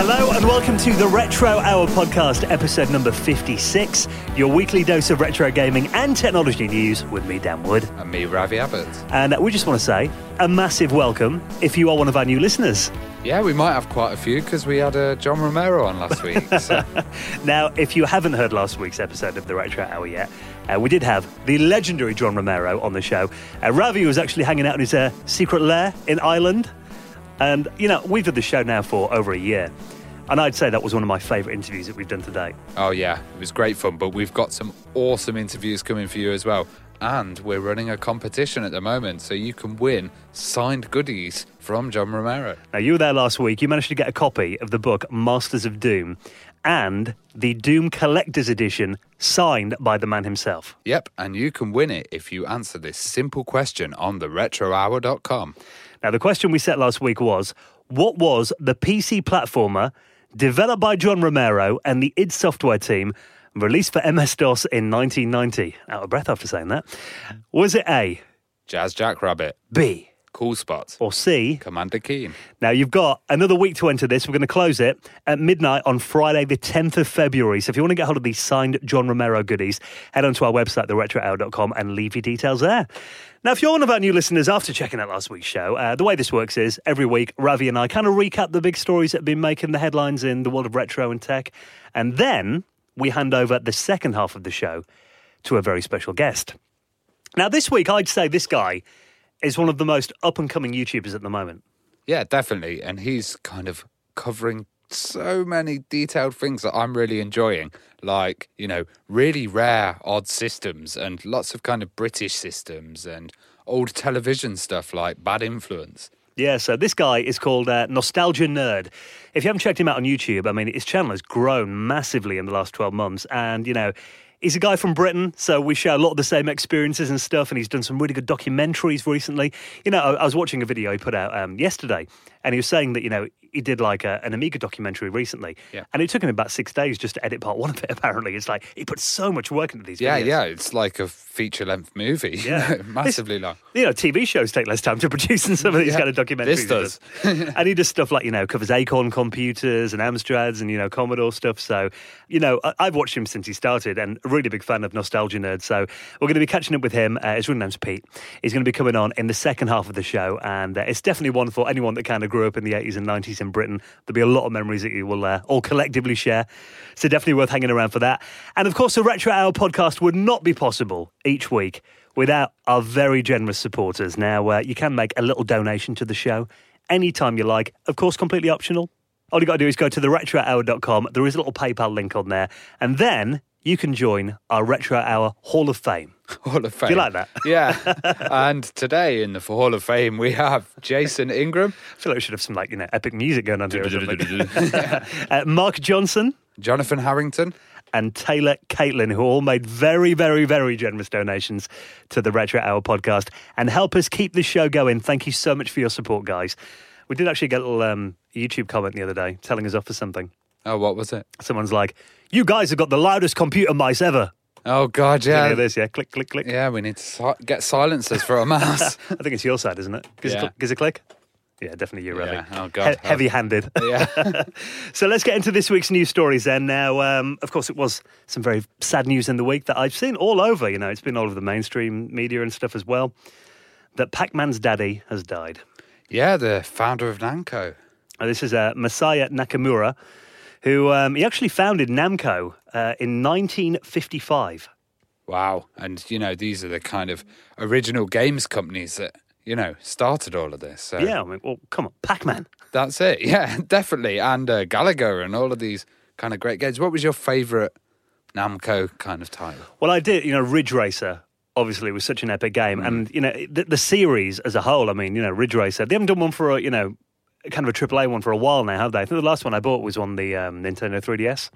Hello and welcome to the Retro Hour podcast, episode number 56, your weekly dose of retro gaming and technology news with me, Dan Wood. And me, Ravi Abbott. And we just want to say a massive welcome if you are one of our new listeners. Yeah, we might have quite a few because we had uh, John Romero on last week. So. now, if you haven't heard last week's episode of the Retro Hour yet, uh, we did have the legendary John Romero on the show. Uh, Ravi was actually hanging out in his uh, secret lair in Ireland. And, you know, we've done the show now for over a year. And I'd say that was one of my favourite interviews that we've done today. Oh, yeah, it was great fun. But we've got some awesome interviews coming for you as well. And we're running a competition at the moment, so you can win signed goodies from John Romero. Now, you were there last week. You managed to get a copy of the book Masters of Doom and the Doom Collector's Edition signed by the man himself. Yep, and you can win it if you answer this simple question on theretrohour.com. Now, the question we set last week was what was the PC platformer developed by John Romero and the id Software team, released for MS DOS in 1990? Out of breath after saying that. Was it A? Jazz Jackrabbit. B? Cool Spot. Or C. Commander Keen. Now, you've got another week to enter this. We're going to close it at midnight on Friday, the 10th of February. So if you want to get hold of these signed John Romero goodies, head on to our website, theretrohour.com, and leave your details there. Now, if you're one of our new listeners after checking out last week's show, uh, the way this works is every week, Ravi and I kind of recap the big stories that have been making the headlines in the world of retro and tech. And then we hand over the second half of the show to a very special guest. Now, this week, I'd say this guy is one of the most up and coming YouTubers at the moment. Yeah, definitely. And he's kind of covering so many detailed things that I'm really enjoying, like, you know, really rare odd systems and lots of kind of British systems and old television stuff like Bad Influence. Yeah, so this guy is called uh, Nostalgia Nerd. If you haven't checked him out on YouTube, I mean, his channel has grown massively in the last 12 months. And, you know, He's a guy from Britain, so we share a lot of the same experiences and stuff. And he's done some really good documentaries recently. You know, I, I was watching a video he put out um, yesterday, and he was saying that you know he did like a, an Amiga documentary recently, yeah. and it took him about six days just to edit part one of it. Apparently, it's like he put so much work into these. Yeah, videos. yeah, it's like a feature length movie. Yeah, massively long. You know, TV shows take less time to produce than some of these yeah, kind of documentaries. This does, and he does stuff like you know covers Acorn computers and Amstrads and you know Commodore stuff. So you know, I, have watched him since he started, and a really big fan of Nostalgia Nerd. So we're going to be catching up with him. Uh, his real name's Pete. He's going to be coming on in the second half of the show, and uh, it's definitely one for anyone that kind of grew up in the 80s and 90s in Britain. There'll be a lot of memories that you will uh, all collectively share. So definitely worth hanging around for that. And of course, the Retro Hour podcast would not be possible each week without our very generous supporters. Now, uh, you can make a little donation to the show anytime you like, of course, completely optional. All you got to do is go to theretrohour.com. There is a little PayPal link on there. And then you can join our Retro Hour Hall of Fame. Hall of Fame. Do you like that? Yeah. and today in the Hall of Fame, we have Jason Ingram. I feel like we should have some, like, you know, epic music going on here uh, Mark Johnson. Johnathon Harrington. And Tayler Caitlin, who all made very, very, very generous donations to the Retro Hour podcast and help us keep the show going. Thank you so much for your support, guys. We did actually get a little um, YouTube comment the other day telling us off for something. Oh, what was it? Someone's like, "You guys have got the loudest computer mice ever." Oh God, yeah. This, yeah. Click, click, click. Yeah, we need to si- get silencers for our mouse. I think it's your side, isn't it? Gives, yeah. a, cl- gives a click. Yeah, definitely you, Ravi. Yeah. Oh God, he- heavy-handed. Yeah. so let's get into this week's news stories then. Now, um, of course, it was some very sad news in the week that I've seen all over. You know, it's been all over the mainstream media and stuff as well. That Pac-Man's daddy has died. Yeah, the founder of Namco. This is uh, Masaya Nakamura, who um, he actually founded Namco uh, in 1955. Wow. And, you know, these are the kind of original games companies that, you know, started all of this. So. Yeah, I mean, well, come on, Pac Man. That's it. Yeah, definitely. And uh, Galaga and all of these kind of great games. What was your favourite Namco kind of title? Well, I did, you know, Ridge Racer obviously was such an epic game. Mm. And, you know, the, the, series as a whole, I mean, you know, Ridge Racer, they haven't done one for, a, you know, kind of a AAA one for a while now, have they? I think the last one I bought was on the um, Nintendo 3DS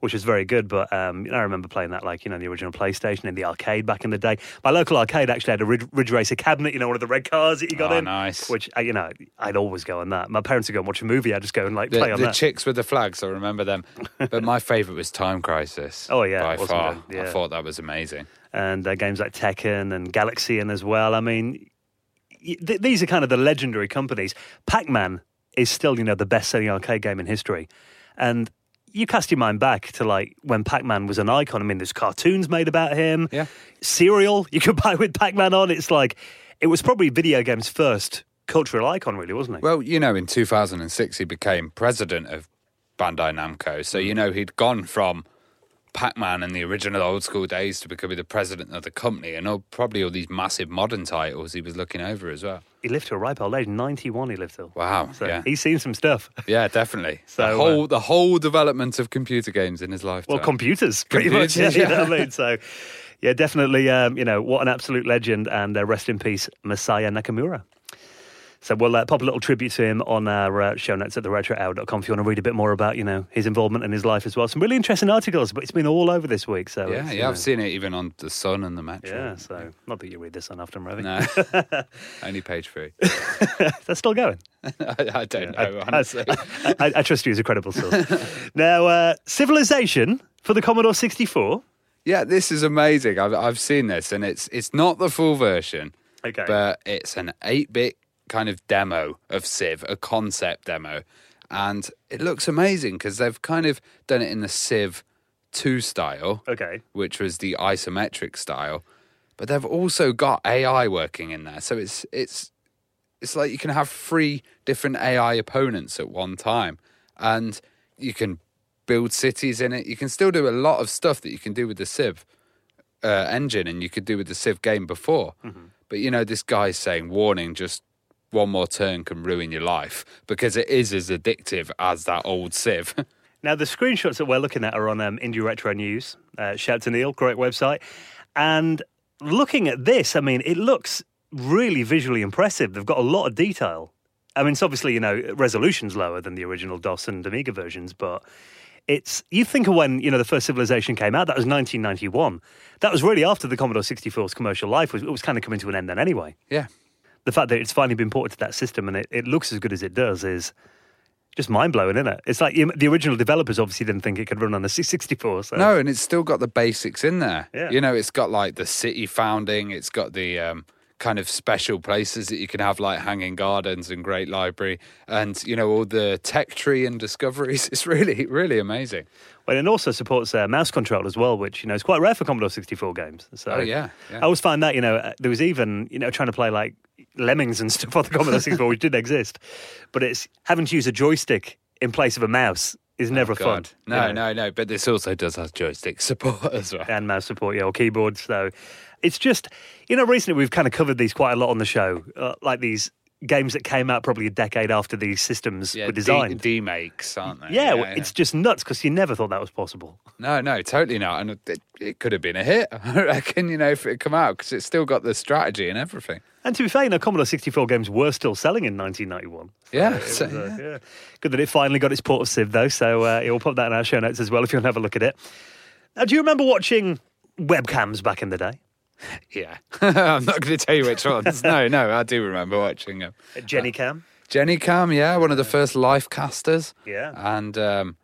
which was very good. But um, I remember playing that like you know the original PlayStation in the arcade back in the day. My local arcade actually had a Ridge, Ridge Racer cabinet, you know, one of the red cars that you got oh, in. Nice. Which uh, you know I'd always go on that. My parents would go and watch a movie. I'd just go and like the, play on that. the that. chicks with the flags. I remember them. but my favourite was Time Crisis. Oh yeah, by far. Yeah. I thought that was amazing. And uh, games like Tekken and Galaxian as well. I mean, th- these are kind of the legendary companies. Pac Man is still, you know, the best selling arcade game in history. And you cast your mind back to like when Pac Man was an icon. I mean, there's cartoons made about him, Yeah. cereal you could buy with Pac Man on. It's like, it was probably video games' first cultural icon, really, wasn't it? Well, you know, in 2006, he became president of Bandai Namco. So, you mm. know, he'd gone from Pac Man and the original old school days to becoming the president of the company and all, probably all these massive modern titles he was looking over as well. he lived to a ripe old age, 91 he lived till. Wow. So yeah. he's seen some stuff. Yeah, definitely. So, the uh, whole the whole development of computer games in his lifetime. Well, computers, pretty Computers, much. Yeah, You know yeah. I mean? So, yeah, definitely. Um, you know, what an absolute legend, and uh, rest in peace, Masaya Nakamura. So we'll uh, pop a little tribute to him on our uh, show notes at theretrohour.com if you want to read a bit more about, you know, his involvement and his life as well. Some really interesting articles, but it's been all over this week. So yeah, you yeah, I've seen it even on the Sun and the Metro. Yeah, so not that you read this on often, Ravi. No, only page three. That's still going. I, I don't know, I- honestly. I, I trust you as a credible source. now, uh, Civilization for the Commodore 64. yeah, this is amazing. I've I've seen this, and it's it's not the full version. Okay. but it's an 8 bit kind of demo of Civ, a concept demo. And it looks amazing because they've kind of done it in the Civ 2 style, Okay. which was the isometric style. But they've also got AI working in there. So it's it's it's like you can have three different AI opponents at one time. And you can build cities in it. You can still do a lot of stuff that you can do with the Civ uh, engine and you could do with the Civ game before. But you know, this guy's saying, warning, just one more turn can ruin your life because it is as addictive as that old Civ. Now, the screenshots that we're looking at are on um, Indie Retro News. Uh, shout to Neil, great website. And looking at this, I mean, it looks really visually impressive. They've got a lot of detail. I mean, it's obviously, you know, resolution's lower than the original DOS and Amiga versions, but it's, you think of when, you know, the first Civilization came out, that was 1991. That was really after the Commodore 64's commercial life was, it was kind of coming to an end then anyway. yeah. The fact that it's finally been ported to that system and it, it looks as good as it does is just mind blowing, isn't it? It's like the original developers obviously didn't think it could run on a 64. So. No, and it's still got the basics in there. Yeah. You know, it's got like the city founding, it's got the um, kind of special places that you can have, like hanging gardens and great library, and, you know, all the tech tree and discoveries. It's really, really amazing. Well, it also supports uh, mouse control as well, which you know is quite rare for Commodore 64 games. So Oh, yeah, yeah. I always find that you know uh, there was even you know trying to play like Lemmings and stuff on the Commodore 64, which did exist, but it's having to use a joystick in place of a mouse is never fun. Oh, God. No, you know, no, no. But this also does have joystick support as well. and mouse support, yeah, or keyboards. So it's just you know recently we've kind of covered these quite a lot on the show, uh, like these games that came out probably a decade after these systems were designed. D, makes, aren't they? yeah, well, it's just nuts because you never thought that was possible. No, no, totally not. And it, it could have been a hit, I reckon, you know, if it had come out, because it's still got the strategy and everything. And to be fair, you know, Commodore 64 games were still selling in 1991. Yeah, was, uh, yeah. Good that it finally got its port of Civ, though. So uh, we'll put that in our show notes as well if you want to have a look at it. Now, do you remember watching webcams back in the day? Yeah. I'm not going to tell you which ones. no, no, I do remember watching them. JenniCam? Jenny Cam, yeah, one of the first life casters. Yeah. And, um,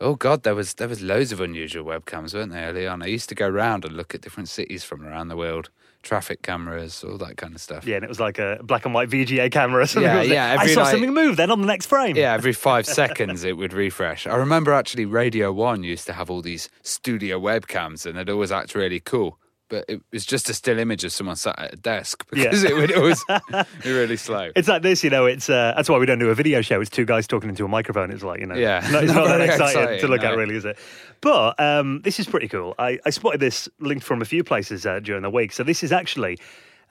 oh, God, there was there was loads of unusual webcams, weren't there, early on? I used to go around and look at different cities from around the world, traffic cameras, all that kind of stuff. Yeah, and it was like a black and white VGA camera or something. Yeah, yeah, I saw like- something move then on the next frame. Yeah, every five seconds it would refresh. I remember actually Radio One used to have all these studio webcams, and they'd always act really cool. But it was just a still image of someone sat at a desk because Yeah. it always be really slow. It's like this, you know. It's uh, that's why we don't do a video show. It's two guys talking into a microphone. It's like you know, Yeah. no, it's Not not that very exciting, to exciting, look at, really, is it? But um, this is pretty cool. I, I spotted this linked from a few places uh, during the week. So this is actually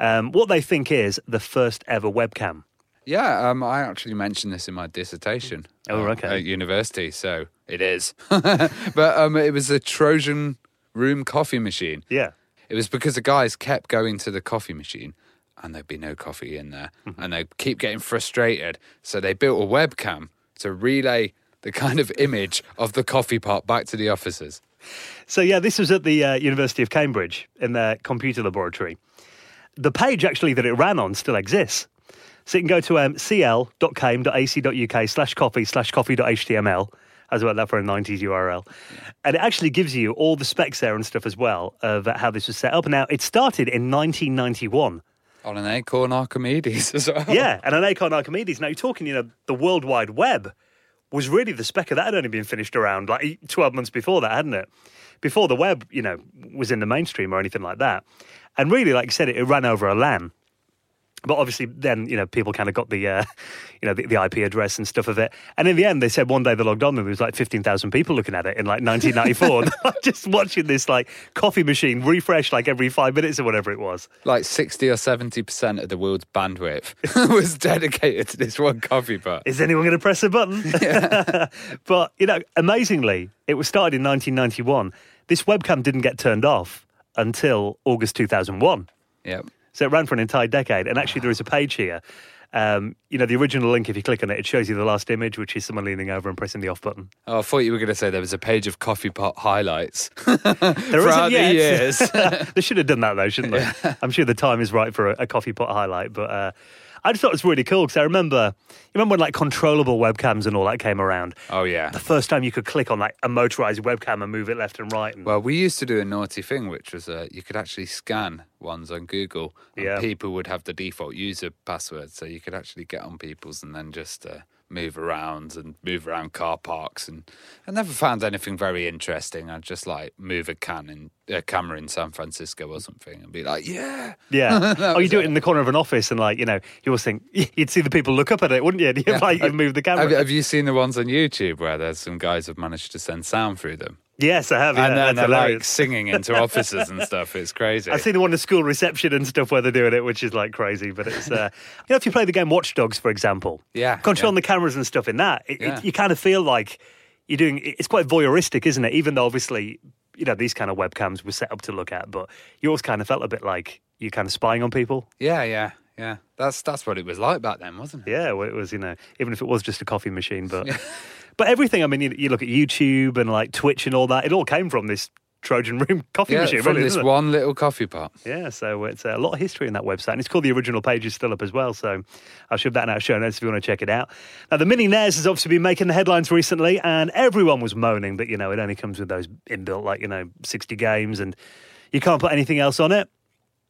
um, what they think is the first ever webcam. Yeah, um, I actually mentioned this in my dissertation. Oh, okay. At university, so it is. but um, it was a Trojan room coffee machine. Yeah. It was because the guys kept going to the coffee machine and there'd be no coffee in there Mm-hmm. and they'd keep getting frustrated. So they built a webcam to relay the kind of image of the coffee pot back to the officers. So yeah, this was at the uh, University of Cambridge in their computer laboratory. The page actually that it ran on still exists. So you can go to um, cl.cam.ac.uk slash coffee slash coffee.html. As well, that for a 90s URL. And it actually gives you all the specs there and stuff as well of how this was set up. Now, it started in 1991. On an Acorn Archimedes as well. Yeah, and an Acorn Archimedes. Now you're talking, you know, the World Wide Web was really the spec of that had only been finished around like 12 months before that, hadn't it? Before the web, you know, was in the mainstream or anything like that. And really, like you said, it, it ran over a LAN. But obviously, then you know people kind of got the, uh, you know, the, the, IP address and stuff of it. And in the end, they said one day they logged on and there was like fifteen thousand people looking at it in like 1994, just watching this like coffee machine refresh like every five minutes or whatever it was. Like sixty or seventy percent of the world's bandwidth was dedicated to this one coffee pot. Is anyone going to press a button? Yeah. but you know, amazingly, it was started in 1991. This webcam didn't get turned off until August 2001. Yep. So it ran for an entire decade. And actually, there is a page here. Um, you know, the original link, if you click on it, it shows you the last image, which is someone leaning over and pressing the off button. Oh, I thought you were going to say there was a page of coffee pot highlights. there yet. The years. they should have done that, though, shouldn't they? Yeah. I'm sure the time is right for a, a coffee pot highlight. But uh, I just thought it was really cool because I remember, you remember when like controllable webcams and all that came around? Oh yeah. The first time you could click on like a motorized webcam and move it left and right. And... Well, we used to do a naughty thing, which was uh, you could actually scan ones on Google, and yeah. people would have the default user password, so you could actually get on people's and then just. Uh, move around and move around car parks and I never found anything very interesting. I'd just like move a can in a camera in San Francisco or something and be like, yeah. Yeah. oh, you do it in the corner of an office and like, you know, you always think you'd see the people look up at it, wouldn't you? you yeah. like you move the camera. Have, have, you seen the ones on YouTube where there's some guys have managed to send sound through them? Yes, I have. Yeah, and then they're like singing into offices and stuff. It's crazy. I've seen the one at school reception and stuff where they're doing it, which is like crazy. But it's, uh, you know, if you play the game Watch Dogs, for example, yeah, controlling yeah. the cameras and stuff in that, it, yeah. it, you kind of feel like you're doing. It's quite voyeuristic, isn't it? Even though obviously, you know, these kind of webcams were set up to look at, but you always kind of felt a bit like you're kind of spying on people. Yeah, yeah. Yeah, that's that's what it was like back then, wasn't it? Yeah, well, it was. You know, even if it was just a coffee machine, but but everything. I mean, you, you, look at YouTube and like Twitch and all that. It all came from this Trojan Room coffee yeah, machine, from really, this one little coffee pot. Yeah, so it's uh, a lot of history in that website, and it's called the original page is still up as well. So I'll shove that in our show notes if you want to check it out. Now, the Mini NES has obviously been making the headlines recently, and everyone was moaning that you know it only comes with those inbuilt like you know sixty games, and you can't put anything else on it.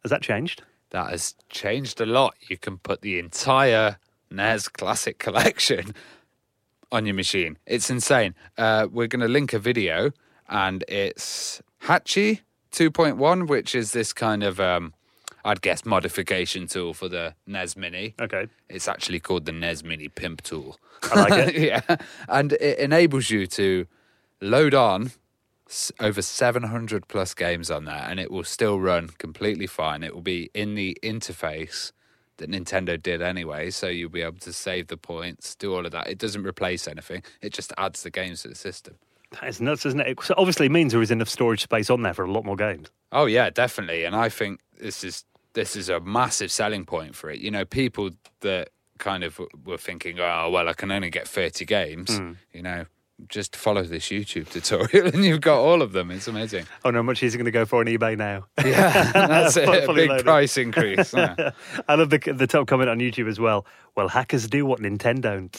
Has that changed? that has changed a lot. You can put the entire NES Classic Collection on your machine. It's insane. Uh, we're going to link a video, and it's Hakchi 2.1, which is this kind of, um, I'd guess, modification tool for the NES Mini. Okay. It's actually called the NES Mini Pimp Tool. I like it. yeah. And it enables you to load on over 700 plus games on there and it will still run completely fine. It will be in the interface that Nintendo did anyway, so you'll be able to save the points, do all of that. It doesn't replace anything, it just adds the games to the system. That is nuts, isn't it? So obviously, means there is enough storage space on there for a lot more games. Oh yeah, definitely. And I think this is this is a massive selling point for it. You know, people that kind of were thinking, oh well, I can only get thirty games. Mm. You know, just follow this YouTube tutorial and you've got all of them. It's amazing. Oh no, much he's going to go for on eBay now. Yeah, that's it. a big loaded. price increase. Yeah. I love the the top comment on YouTube as well. Well, hackers do what Nintendo don't.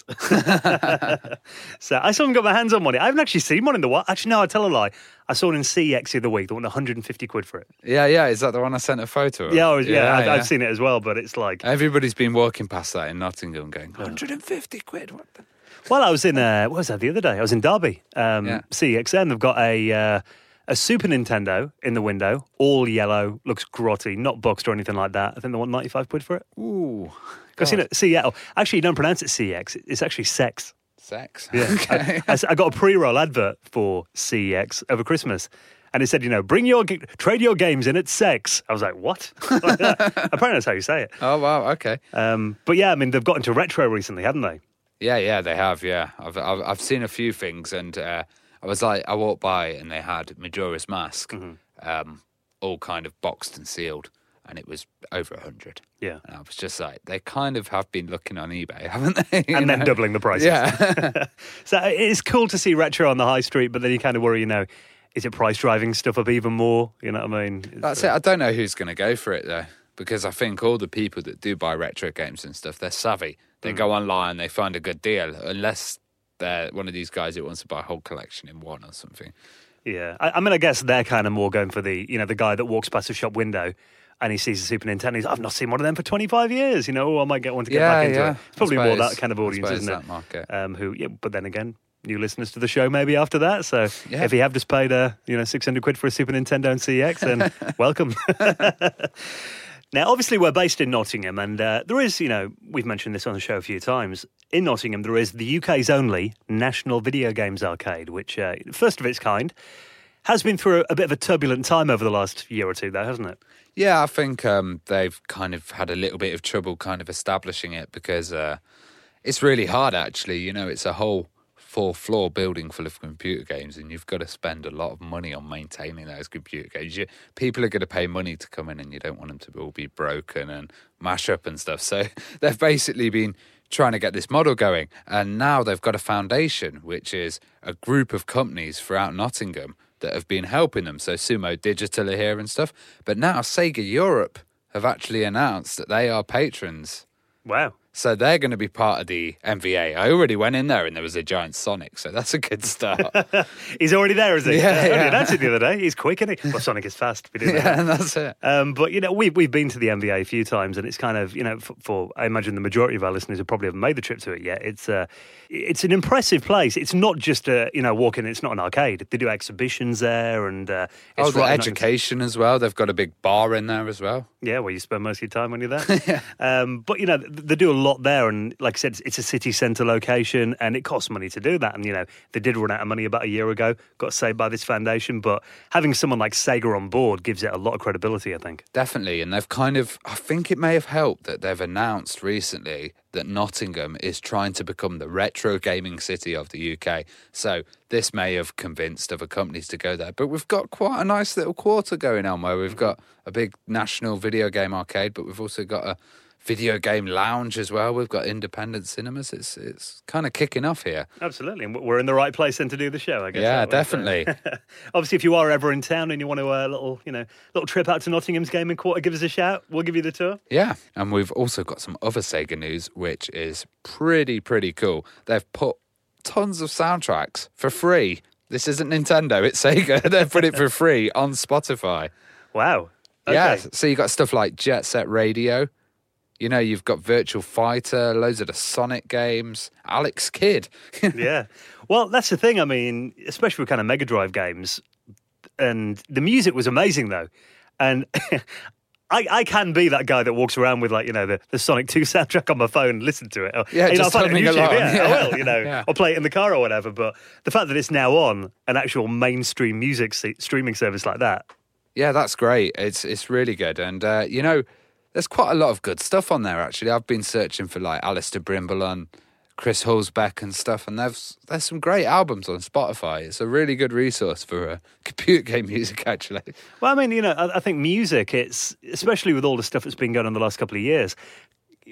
so I still haven't got my hands on one. I haven't actually seen one in the wild. Actually, no, I tell a lie. I saw one in CEX the other week. They want 150 quid for it. Yeah, yeah. Is that the one I sent a photo of? Yeah, was, yeah, yeah, I've, yeah, I've, seen it as well. But it's like everybody's been walking past that in Nottingham, going 150 quid. What the? Well, I was in uh, what was that the other day? I was in Derby, um, yeah. CXN. They've got a uh, a Super Nintendo in the window, all yellow, looks grotty, not boxed or anything like that. I think they want ninety five quid for it. Ooh, because you know Seattle. Actually, you don't pronounce it CX. It's actually sex. Sex. Yeah. Okay. I, I, got a pre-roll advert for CEX over Christmas. And it said, you know, bring your trade your games in at sex. I was like, what? Apparently, that's how you say it. Oh wow, okay. Um, but yeah, I mean, they've got into retro recently, haven't they? Yeah, yeah, they have. Yeah, I've I've, I've seen a few things, and uh, I was like, I walked by and they had Majora's Mask, mm-hmm. um, all kind of boxed and sealed, and it was over a hundred. Yeah, and I was just like, they kind of have been looking on eBay, haven't they? and then doubling the prices. Yeah, so it's cool to see retro on the high street, but then you kind of worry, you know. Is it price driving stuff up even more? You know what I mean? It's, That's uh, it. I don't know who's going to go for it though because I think all the people that do buy retro games and stuff, they're savvy. They mm. go online, they find a good deal, unless they're one of these guys who wants to buy a whole collection in one or something. Yeah, I, I mean, I guess they're kind of more going for the you know the guy that walks past a shop window and he sees a Super Nintendo. He's, I've not seen one of them for 25 years. You know, oh, I might get one to get Yeah, back into yeah. it. It's probably more that kind of audience, isn't it? that market. Um, who, yeah, but then again, new listeners to the show maybe after that. So Yeah. if you have just paid, uh, you know, 600 quid for a Super Nintendo and CX, then welcome. Now, obviously, we're based in Nottingham, and uh, there is, you know, we've mentioned this on the show a few times. In Nottingham, there is the UK's only National Video Games Arcade, which, uh, first of its kind, has been through a, bit of a turbulent time over the last year or two, though, hasn't it? Yeah, I think um, they've kind of had a little bit of trouble kind of establishing it because uh, it's really hard, actually. You know, it's a whole fourth floor building full of computer games, and you've got to spend a lot of money on maintaining those computer games. You, people are going to pay money to come in, and you don't want them to all be broken and mash up and stuff. So they've basically been trying to get this model going, and now they've got a foundation, which is a group of companies throughout Nottingham that have been helping them. So Sumo Digital are here and stuff. But now Sega Europe have actually announced that they are patrons. Wow. So they're going to be part of the NVA. I already went in there and there was a giant Sonic, so that's a good start. He's already there, is he? Yeah, I yeah. announced it the other day. He's quick, isn't he? Well, Sonic is fast. We did that. yeah, that's it. Um, but you know, we've we've been to the NVA a few times, and it's kind of you know, for, for I imagine the majority of our listeners who probably haven't made the trip to it yet. It's uh, it's an impressive place. It's not just a you know walk in. It's not an arcade. They do exhibitions there, and uh, it's Oh, right education as well. They've got a big bar in there as well. Yeah, where you spend most of your time when you're there. um, but you know, they do a lot there, and like I said, it's, a city centre location, and it costs money to do that. And you know, they did run out of money about a year ago, got saved by this foundation. But having someone like Sega on board gives it a lot of credibility, I think. Definitely. And they've kind of, I think it may have helped that they've announced recently that Nottingham is trying to become the retro gaming city of the UK. So this may have convinced other companies to go there. But we've got quite a nice little quarter going on where we've mm-hmm. got a big national video game arcade, but we've also got a video game lounge as well. We've got independent cinemas. It's it's kind of kicking off here. Absolutely, and we're in the right place then to do the show. I guess. Yeah, aren't we? So- definitely. Obviously, if you are ever in town and you want to uh, a little, you know, little trip out to Nottingham's Gaming Quarter, give us a shout. We'll give you the tour. Yeah, and we've also got some other Sega news, which is pretty, pretty cool. They've put tons of soundtracks for free. This isn't Nintendo, it's Sega. They've put it for free on Spotify. Wow. Okay. Yeah, so you got stuff like Jet Set Radio. You know, you've got Virtual Fighter, loads of the Sonic games, Alex Kidd. yeah. Well, that's the thing. I mean, especially with kind of Mega Drive games, and the music was amazing though, and. I, I can be that guy that walks around with like you know the, the Sonic Two soundtrack on my phone, and listen to it. Or, Yeah, you know, just I'll find it on YouTube. Yeah, Yeah. I will, you know, Yeah. or play it in the car or whatever. But the fact that it's now on an actual mainstream music se- streaming service like that, Yeah, that's great. It's it's really good, and uh, you know, there's quite a lot of good stuff on there. Actually, I've been searching for like Allister Brimble and Chris Hulsbeck and stuff, and there's there's some great albums on Spotify. It's a really good resource for uh, computer game music. Actually, Well, I mean, you know, I, I think music, it's especially with all the stuff that's been going on the last couple of years,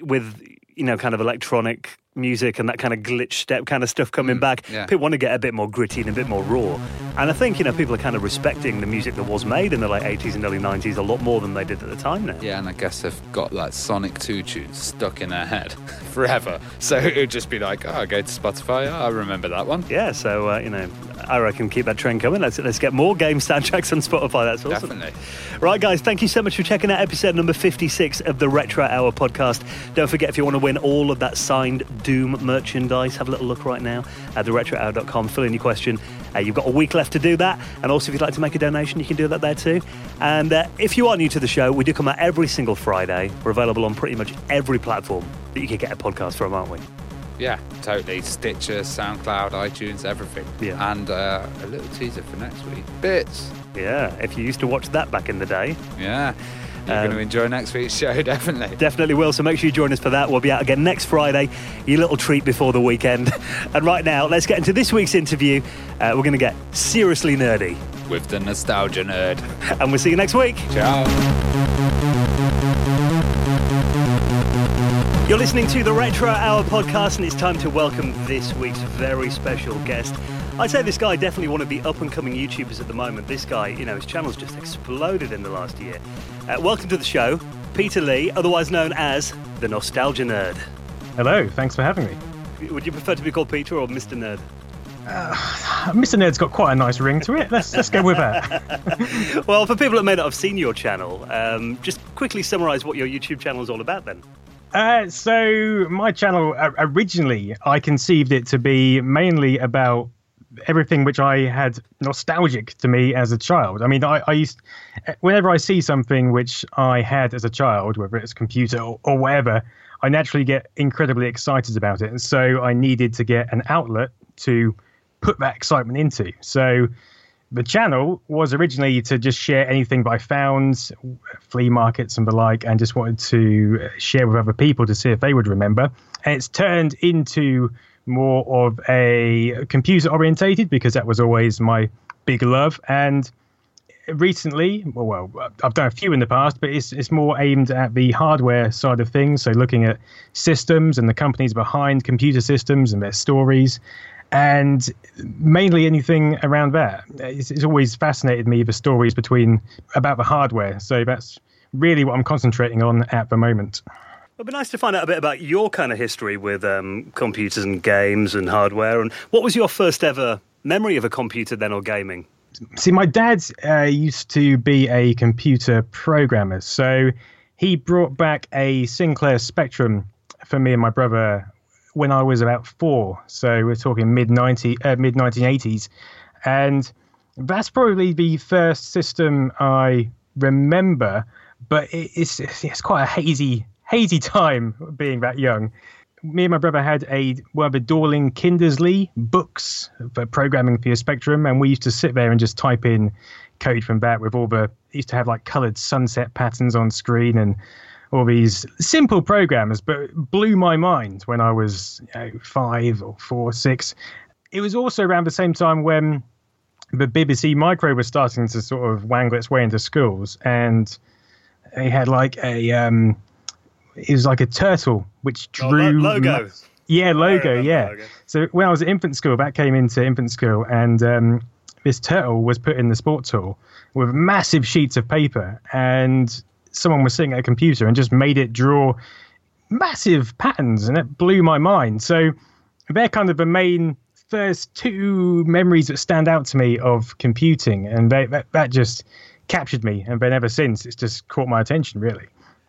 with you know, kind of electronic music and that kind of glitch step kind of stuff coming back. Mm, yeah. People want to get a bit more gritty and a bit more raw. And I think, you know, people are kind of respecting the music that was made in the late 80s and early 90s a lot more than they did at the time now. yeah, and I guess they've got that Sonic Two tune stuck in their head forever. So it would just be like, oh, I go to Spotify. Oh, I remember that one. Yeah, so, uh, you know, I reckon keep that trend coming. Let's, let's get more game soundtracks on Spotify. That's awesome. Definitely. Right, guys, thank you so much for checking out episode number 56 of the Retro Hour podcast. Don't forget, if you want to win all of that signed Doom merchandise, have a little look right now at theretrohour.com. Fill in your question. Uh, you've got a week left to do that. And also, if you'd like to make a donation, you can do that there too. And uh, if you are new to the show, we do come out every single Friday. We're available on pretty much every platform that you can get a podcast from, aren't we? Yeah, totally. Stitcher, SoundCloud, iTunes, everything. Yeah. And uh, a little teaser for next week. Bits. Yeah, if you used to watch that back in the day. Yeah. You're Um, going to enjoy next week's show, definitely. Definitely will. So make sure you join us for that. We'll be out again next Friday. Your little treat before the weekend. And right now, let's get into this week's interview. Uh, we're going to get seriously nerdy. With the nostalgia nerd. And we'll see you next week. Ciao. You're listening to the Retro Hour podcast, and it's time to welcome this week's very special guest. I'd say this guy definitely one of the up and coming YouTubers at the moment. This guy, you know, his channel's just exploded in the last year. Uh, welcome to the show, Peter Leigh, otherwise known as the Nostalgia Nerd. Hello, thanks for having me. Would you prefer to be called Peter or Mr. Nerd? Mr. Nerd's got quite a nice ring to it. Let's let's go with that. well, for people that may not have seen your channel, um, just quickly summarise what your YouTube channel is all about, then. Uh, so my channel uh, originally, I conceived it to be mainly about everything which I had nostalgic to me as a child. I mean, I, I used whenever I see something which I had as a child, whether it's computer or, or whatever, I naturally get incredibly excited about it, and so I needed to get an outlet to put that excitement into. So the channel was originally to just share anything that I found, flea markets and the like, and just wanted to share with other people to see if they would remember. And it's turned into more of a computer orientated because that was always my big love. And recently, well, well, I've done a few in the past, but it's it's more aimed at the hardware side of things. So looking at systems and the companies behind computer systems and their stories, and mainly anything around that. It's, it's always fascinated me the stories between about the hardware. So that's really what I'm concentrating on at the moment. It'd be nice to find out a bit about your kind of history with um, computers and games and hardware. And what was your first ever memory of a computer then or gaming? See, my dad uh, used to be a computer programmer. So he brought back a Sinclair Spectrum for me and my brother when I was about four. So we're talking mid 90, uh, mid 1980s. And that's probably the first system I remember, but it's, it's quite a hazy hazy time being that young. Me and my brother had a one of the Dorling Kindersley books for programming for your Spectrum, and we used to sit there and just type in code from that with all the used to have like coloured sunset patterns on screen and all these simple programs, but blew my mind when I was you know, five or four, six. It was also around the same time when the BBC Micro was starting to sort of wangle its way into schools, and they had like a um, it was like a turtle which oh, drew oh, logo. Yeah, logo. Yeah. Logo. So when I was at infant school, that came into infant school, and um, this turtle was put in the sports hall with massive sheets of paper, and someone was sitting at a computer and just made it draw massive patterns, and it blew my mind. So they're kind of the main first two memories that stand out to me of computing, and they, that, that just captured me. And then ever since, it's just caught my attention, really.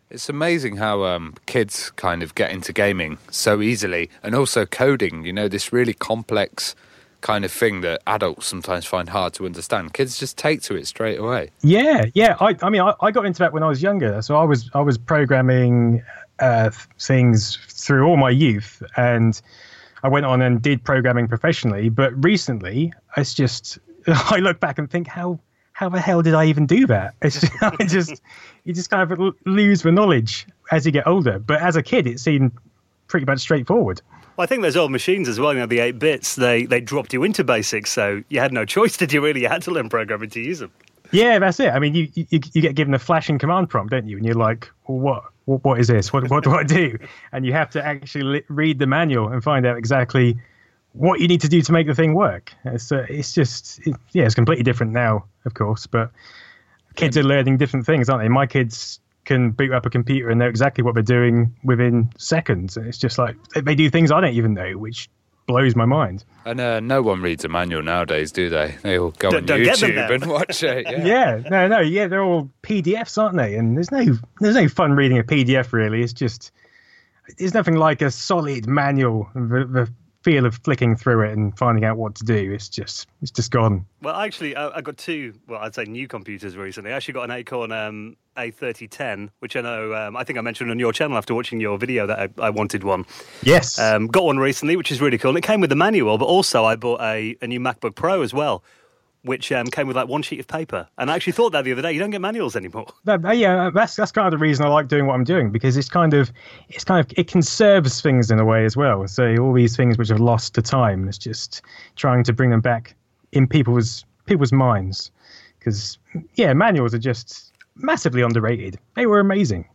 It's amazing how um, kids kind of get into gaming so easily, and also coding. You know, this really complex kind of thing that adults sometimes find hard to understand. Kids just take to it straight away. Yeah, yeah. I, I mean, I, I got into that when I was younger. So I was I was programming uh, things through all my youth, and I went on and did programming professionally. But recently, it's just I look back and think how how the hell did I even do that? It's just, I just you just kind of lose the knowledge as you get older. But as a kid, it seemed pretty much straightforward. Well, I think those old machines as well, you know, the 8 bits, they, they dropped you into basics, so you had no choice, did you really? You had to learn programming to use them. Yeah, that's it. I mean, you, you, you get given a flashing command prompt, don't you? And you're like, well, what, what, what is this? What, what do I do? And you have to actually read the manual and find out exactly what you need to do to make the thing work. It's uh, it's just it, yeah, it's completely different now, of course. But kids are learning different things, aren't they? My kids can boot up a computer and know exactly what they're doing within seconds. And it's just like they do things I don't even know, which blows my mind. And uh, no one reads a manual nowadays, do they? They all go don't, on don't YouTube and watch it. Yeah. yeah, no, no, yeah, they're all PDFs, aren't they? And there's no, there's no fun reading a PDF really. It's just, there's nothing like a solid manual. The, the feel of flicking through it and finding out what to do. It's just it's just gone. Well, actually, I, I got two. Well, I'd say new computers recently. I actually got an Acorn um, A3010, which I know um, I think I mentioned on your channel after watching your video that I, I wanted one. Yes, um, got one recently, which is really cool. And it came with the manual, but also I bought a, a new MacBook Pro as well, which um, came with like one sheet of paper. And I actually thought that the other day. You don't get manuals anymore. That, uh, yeah, that's that's kind of the reason I like doing what I'm doing because it's kind of it's kind of it conserves things in a way as well. So all these things which have lost to time, it's just trying to bring them back in people's people's minds. Because yeah, manuals are just massively underrated. They were amazing.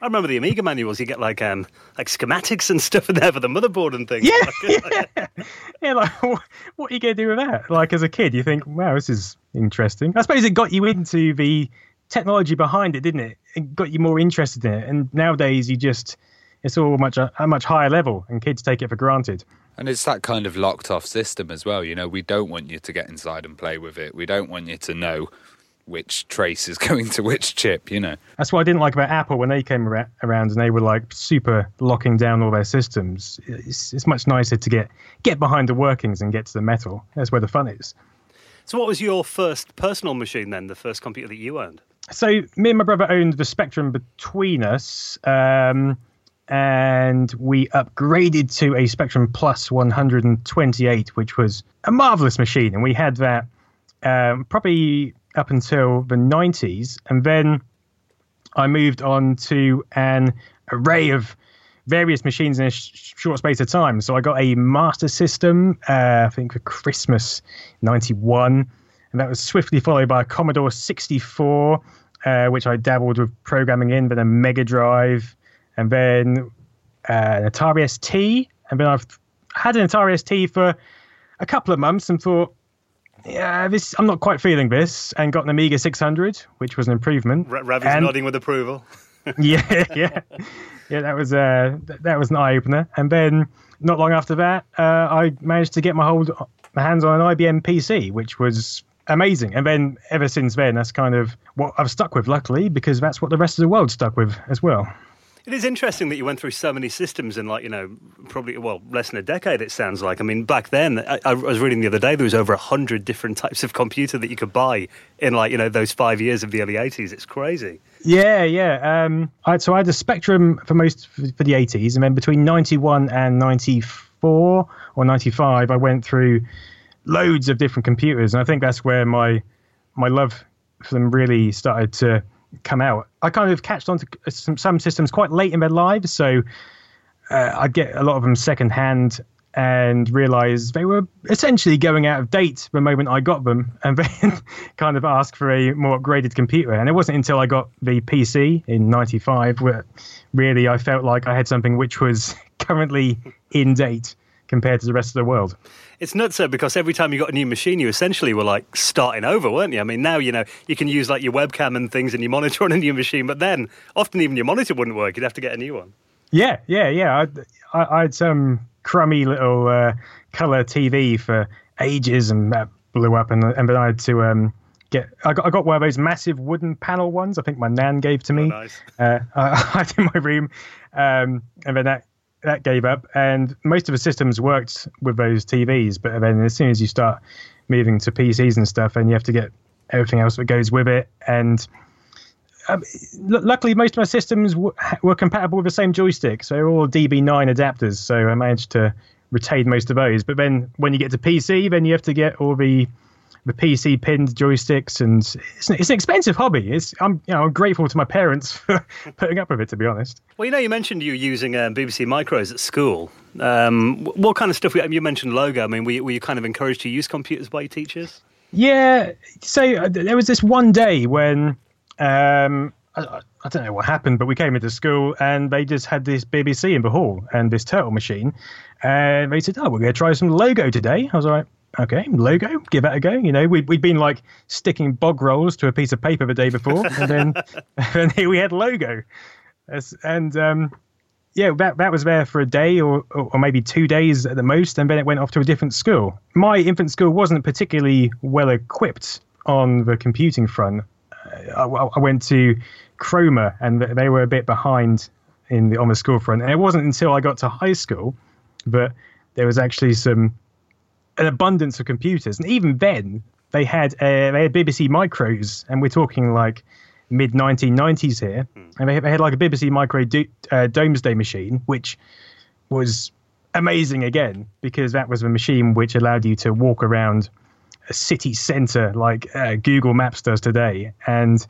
I remember the Amiga manuals. You get like um like schematics and stuff in there for the motherboard and things. Yeah, yeah. yeah. Like what are you gonna do with that? Like as a kid, you think, wow, this is interesting. I suppose it got you into the technology behind it, didn't it? It got you more interested in it. And nowadays, you just it's all much a, a much higher level, and kids take it for granted. And it's that kind of locked off system as well. You know, we don't want you to get inside and play with it. We don't want you to know which trace is going to which chip, you know. That's what I didn't like about Apple when they came around and they were like super locking down all their systems. It's, it's much nicer to get get behind the workings and get to the metal. That's where the fun is. So, what was your first personal machine then? The first computer that you owned? So, me and my brother owned the Spectrum between us. Um, and we upgraded to a Spectrum Plus 128, which was a marvelous machine. And we had that um, probably up until the 90s. And then I moved on to an array of various machines in a sh- short space of time. So I got a Master System, uh, I think for Christmas 91. And that was swiftly followed by a Commodore 64, uh, which I dabbled with programming in, then a Mega Drive, and then uh, an Atari ST. And then I've had an Atari ST for a couple of months and thought, yeah, this I'm not quite feeling this, and got an Amiga 600, which was an improvement. R- Ravi's and, nodding with approval. yeah, yeah, yeah. That was uh, that was an eye opener. And then not long after that, uh, I managed to get my hold my hands on an IBM PC, which was amazing. And then ever since then, that's kind of what I've stuck with, luckily, because that's what the rest of the world stuck with as well. It is interesting that you went through so many systems in like, you know, probably, well, less than a decade, it sounds like. I mean, back then, I, I was reading the other day, there was over 100 different types of computer that you could buy in like, you know, those five years of the early 80s. It's crazy. Yeah, yeah. Um, I, so I had a Spectrum for most for, the 80s, and then between 91 and 94 or 95, I went through loads of different computers. And I think that's where my my love for them really started to come out. I kind of catched on to some, some systems quite late in their lives, so uh, I'd get a lot of them secondhand and realize they were essentially going out of date the moment I got them, and then kind of ask for a more upgraded computer. And it wasn't until I got the PC in '95 where really I felt like I had something which was currently in date compared to the rest of the world. It's nuts though, because every time you got a new machine, you essentially were like starting over, weren't you? I mean, now you know you can use like your webcam and things and your monitor on a new machine, but then often even your monitor wouldn't work. You'd have to get a new one. Yeah, yeah, yeah. I, I, I had some crummy little uh, color TV for ages, and that blew up, and and then I had to. Um, Get, I got, I got one of those massive wooden panel ones. I think my nan gave to me. Oh, nice. uh, I, I had in my room, um, and then that that gave up, and most of the systems worked with those TVs. But then as soon as you start moving to PCs and stuff, and you have to get everything else that goes with it, and um, luckily most of my systems w- were compatible with the same joystick, so they're all DB9 adapters. So I managed to retain most of those. But then when you get to PC, then you have to get all the the PC pins, joysticks, and it's, it's, an expensive hobby. It's I'm you know I'm grateful to my parents for putting up with it. To be honest. Well, you know, you mentioned you using um, BBC micros at school. Um, what kind of stuff? You mentioned logo. I mean, were you, were you kind of encouraged to use computers by your teachers? Yeah. So uh, there was this one day when. Um, I, I, don't know what happened, but we came into school and they just had this BBC in the hall and this turtle machine. And they said, Oh, we're going to try some logo today. I was like, okay, logo, give that a go. You know, we'd, we'd been like sticking bog rolls to a piece of paper the day before, and then and here we had logo. and um, yeah, that, that was there for a day or, or maybe two days at the most, and then it went off to a different school. My infant school wasn't particularly well equipped on the computing front. Uh, I, I went to Cromer, and they were a bit behind in the on the school front. And it wasn't until I got to high school that there was actually some an abundance of computers, and even then they had uh, they had BBC micros, and we're talking like mid 1990s here, mm. and they, they, had like a BBC micro do, uh, Domesday machine, which was amazing again because that was a machine which allowed you to walk around a city centre like uh, Google Maps does today, and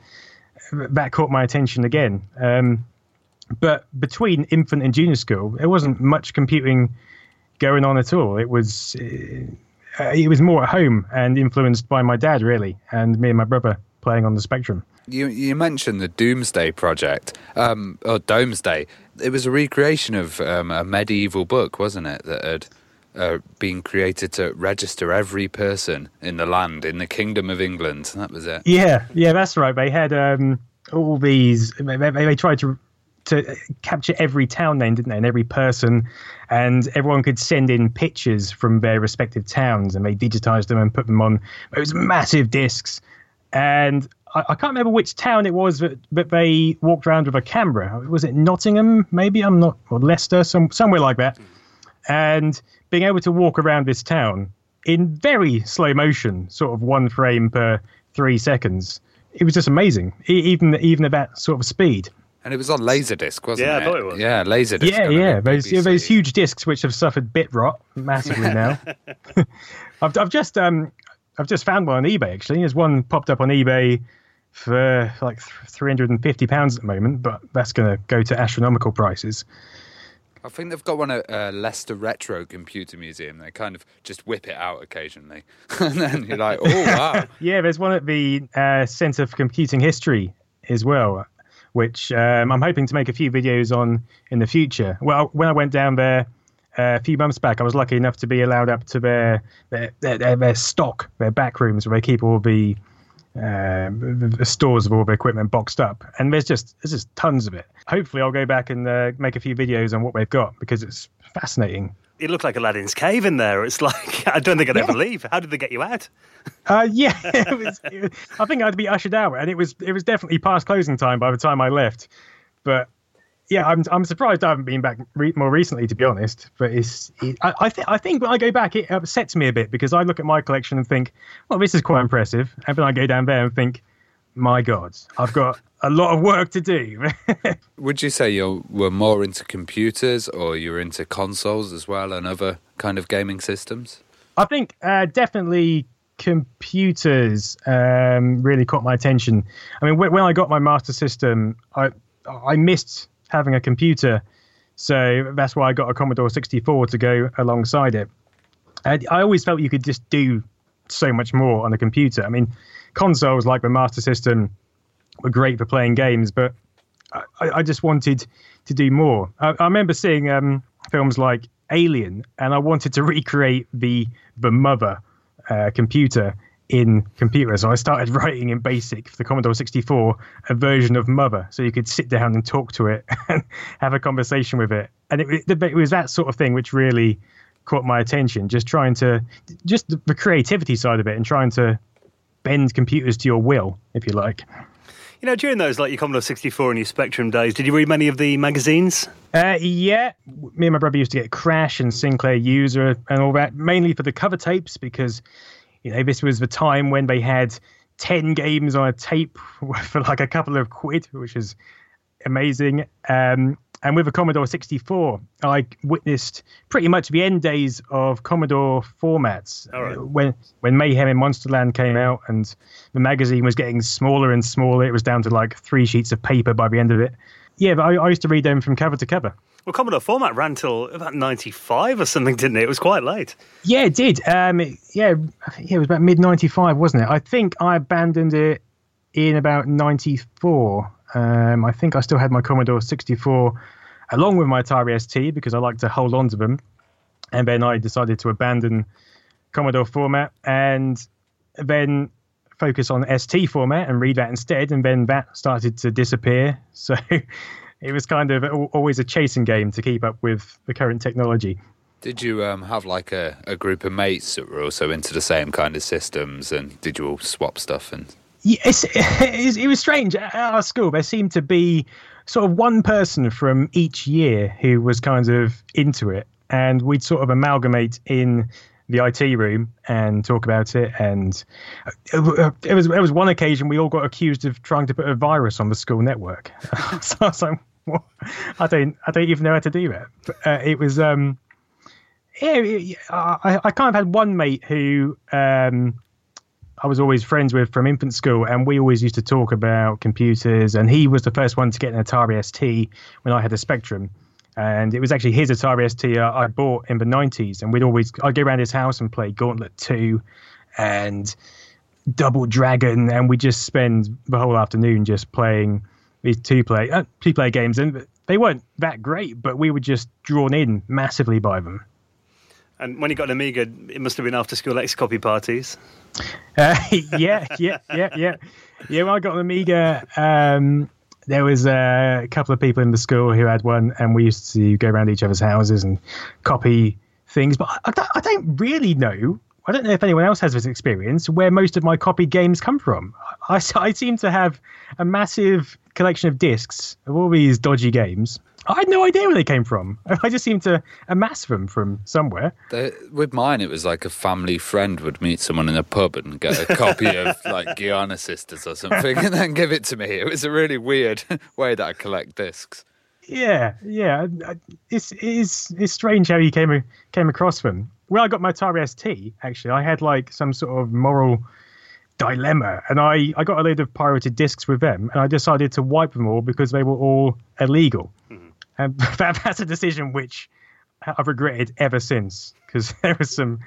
that caught my attention again. Um, but between infant and junior school, there wasn't much computing going on at all. It was uh, it was more at home and influenced by my dad really, and me and my brother playing on the Spectrum. You you mentioned the Doomsday Project, um, or Domesday. It was a recreation of um, a medieval book, wasn't it? That had uh, been created to register every person in the land in the Kingdom of England. That was it. Yeah, yeah, that's right. They had um, all these. They, they, tried to to capture every town name, didn't they, and every person. And everyone could send in pictures from their respective towns, and they digitized them and put them on those massive discs. And I, I can't remember which town it was that, that they walked around with a camera. Was it Nottingham? Maybe I'm not, or Leicester, some somewhere like that. And being able to walk around this town in very slow motion, sort of one frame per three seconds, it was just amazing. Even even at that sort of speed. And it was on Laserdisc, wasn't Yeah, I it? thought it was. Yeah, Laserdisc. Yeah, yeah. Those yeah, those huge discs which have suffered bit rot massively now. I've I've just um I've just found one on eBay actually. There's one popped up on eBay for like three hundred and fifty pounds at the moment, but that's going to go to astronomical prices. I think they've got one at uh, Leicester Retro Computer Museum. They kind of just whip it out occasionally, and then you're like, "Oh wow!" Yeah, there's one at the uh, Centre for Computing History as well, which um, I'm hoping to make a few videos on in the future. Well, when I went down there uh, a few months back, I was lucky enough to be allowed up to their their, their, their, stock, their back rooms where they keep all the, uh, the stores of all the equipment boxed up, and there's just there's just tons of it. Hopefully, I'll go back and uh, make a few videos on what they've got because it's fascinating. It looked like Aladdin's cave in there. It's like I don't think I'd ever leave. How did they get you out? Uh, yeah, it was, it I think I'd be ushered out, and it was it was definitely past closing time by the time I left. But yeah, I'm I'm surprised I haven't been back re- more recently, to be honest. But it's it, I I, th- I think when I go back, it upsets me a bit because I look at my collection and think, well, this is quite impressive, and then I go down there and think, my God, I've got a lot of work to do. Would you say you were more into computers, or you were into consoles as well, and other kind of gaming systems? I think uh, definitely computers um, really caught my attention. I mean, when, when I got my master system, I I missed having a computer, so that's why I got a Commodore 64 to go alongside it. I, I always felt you could just do so much more on a computer. I mean, consoles like the Master System were great for playing games, but I, I just wanted to do more. I, I remember seeing um, films like Alien, and I wanted to recreate the the mother uh, computer in computer. So I started writing in BASIC for the Commodore 64 a version of Mother, so you could sit down and talk to it and have a conversation with it. And it, it, it was that sort of thing which really caught my attention. Just trying to, just the, the creativity side of it, and trying to bend computers to your will, if you like. You know, during those like your Commodore 64 and your Spectrum days, did you read many of the magazines? Uh, yeah, me and my brother used to get Crash and Sinclair User and all that, mainly for the cover tapes because, you know, this was the time when they had 10 games on a tape for like a couple of quid, which is amazing. Um, and with a Commodore 64, I witnessed pretty much the end days of Commodore formats. Right. Uh, When when Mayhem in Monsterland came out and the magazine was getting smaller and smaller, it was down to like three sheets of paper by the end of it. Yeah, but I, I used to read them from cover to cover. Well, Commodore format ran till about 95 or something, didn't it? It was quite late. Yeah, it did. Um, it- yeah, yeah, it was about mid '95, wasn't it? I think I abandoned it in about '94. Um, I think I still had my Commodore 64 along with my Atari ST because I like to hold on to them. And then I decided to abandon Commodore format and then focus on ST format and read that instead. And then that started to disappear. So it was kind of always a chasing game to keep up with the current technology. Did you um, have like a, a group of mates that were also into the same kind of systems, and did you all swap stuff? And Yes, it, it was strange. At our school, there seemed to be sort of one person from each year who was kind of into it, and we'd sort of amalgamate in the IT room and talk about it. And it, it was it was one occasion we all got accused of trying to put a virus on the school network. so I was like? I don't I don't even know how to do that. But, uh, it was um yeah, I, I kind of had one mate who um I was always friends with from infant school, and we always used to talk about computers. And he was the first one to get an Atari ST when I had a Spectrum, and it was actually his Atari ST I bought in the '90s. And we'd always I'd go around his house and play Gauntlet Two, and Double Dragon, and we just spend the whole afternoon just playing these two play uh, two player games, and they weren't that great, but we were just drawn in massively by them. And when you got an Amiga, it must have been after school X copy parties. Uh, yeah, yeah, yeah, yeah, yeah. When I got an Amiga, um, there was a couple of people in the school who had one, and we used to go around each other's houses and copy things. But I, don't, I don't really know. I don't know if anyone else has this experience where most of my copied games come from. I, I seem to have a massive collection of discs of all these dodgy games. I had no idea where they came from. I just seemed to amass them from somewhere. They, with mine, it was like a family friend would meet someone in a pub and get a copy of like Giana Sisters or something, and then give it to me. It was a really weird way that I collect discs. Yeah, yeah. It's it's it's strange how you came came across them. When I got my Atari ST, actually, I had like some sort of moral dilemma, and I I got a load of pirated discs with them, and I decided to wipe them all because they were all illegal. And that, that's a decision which I've regretted ever since because there was some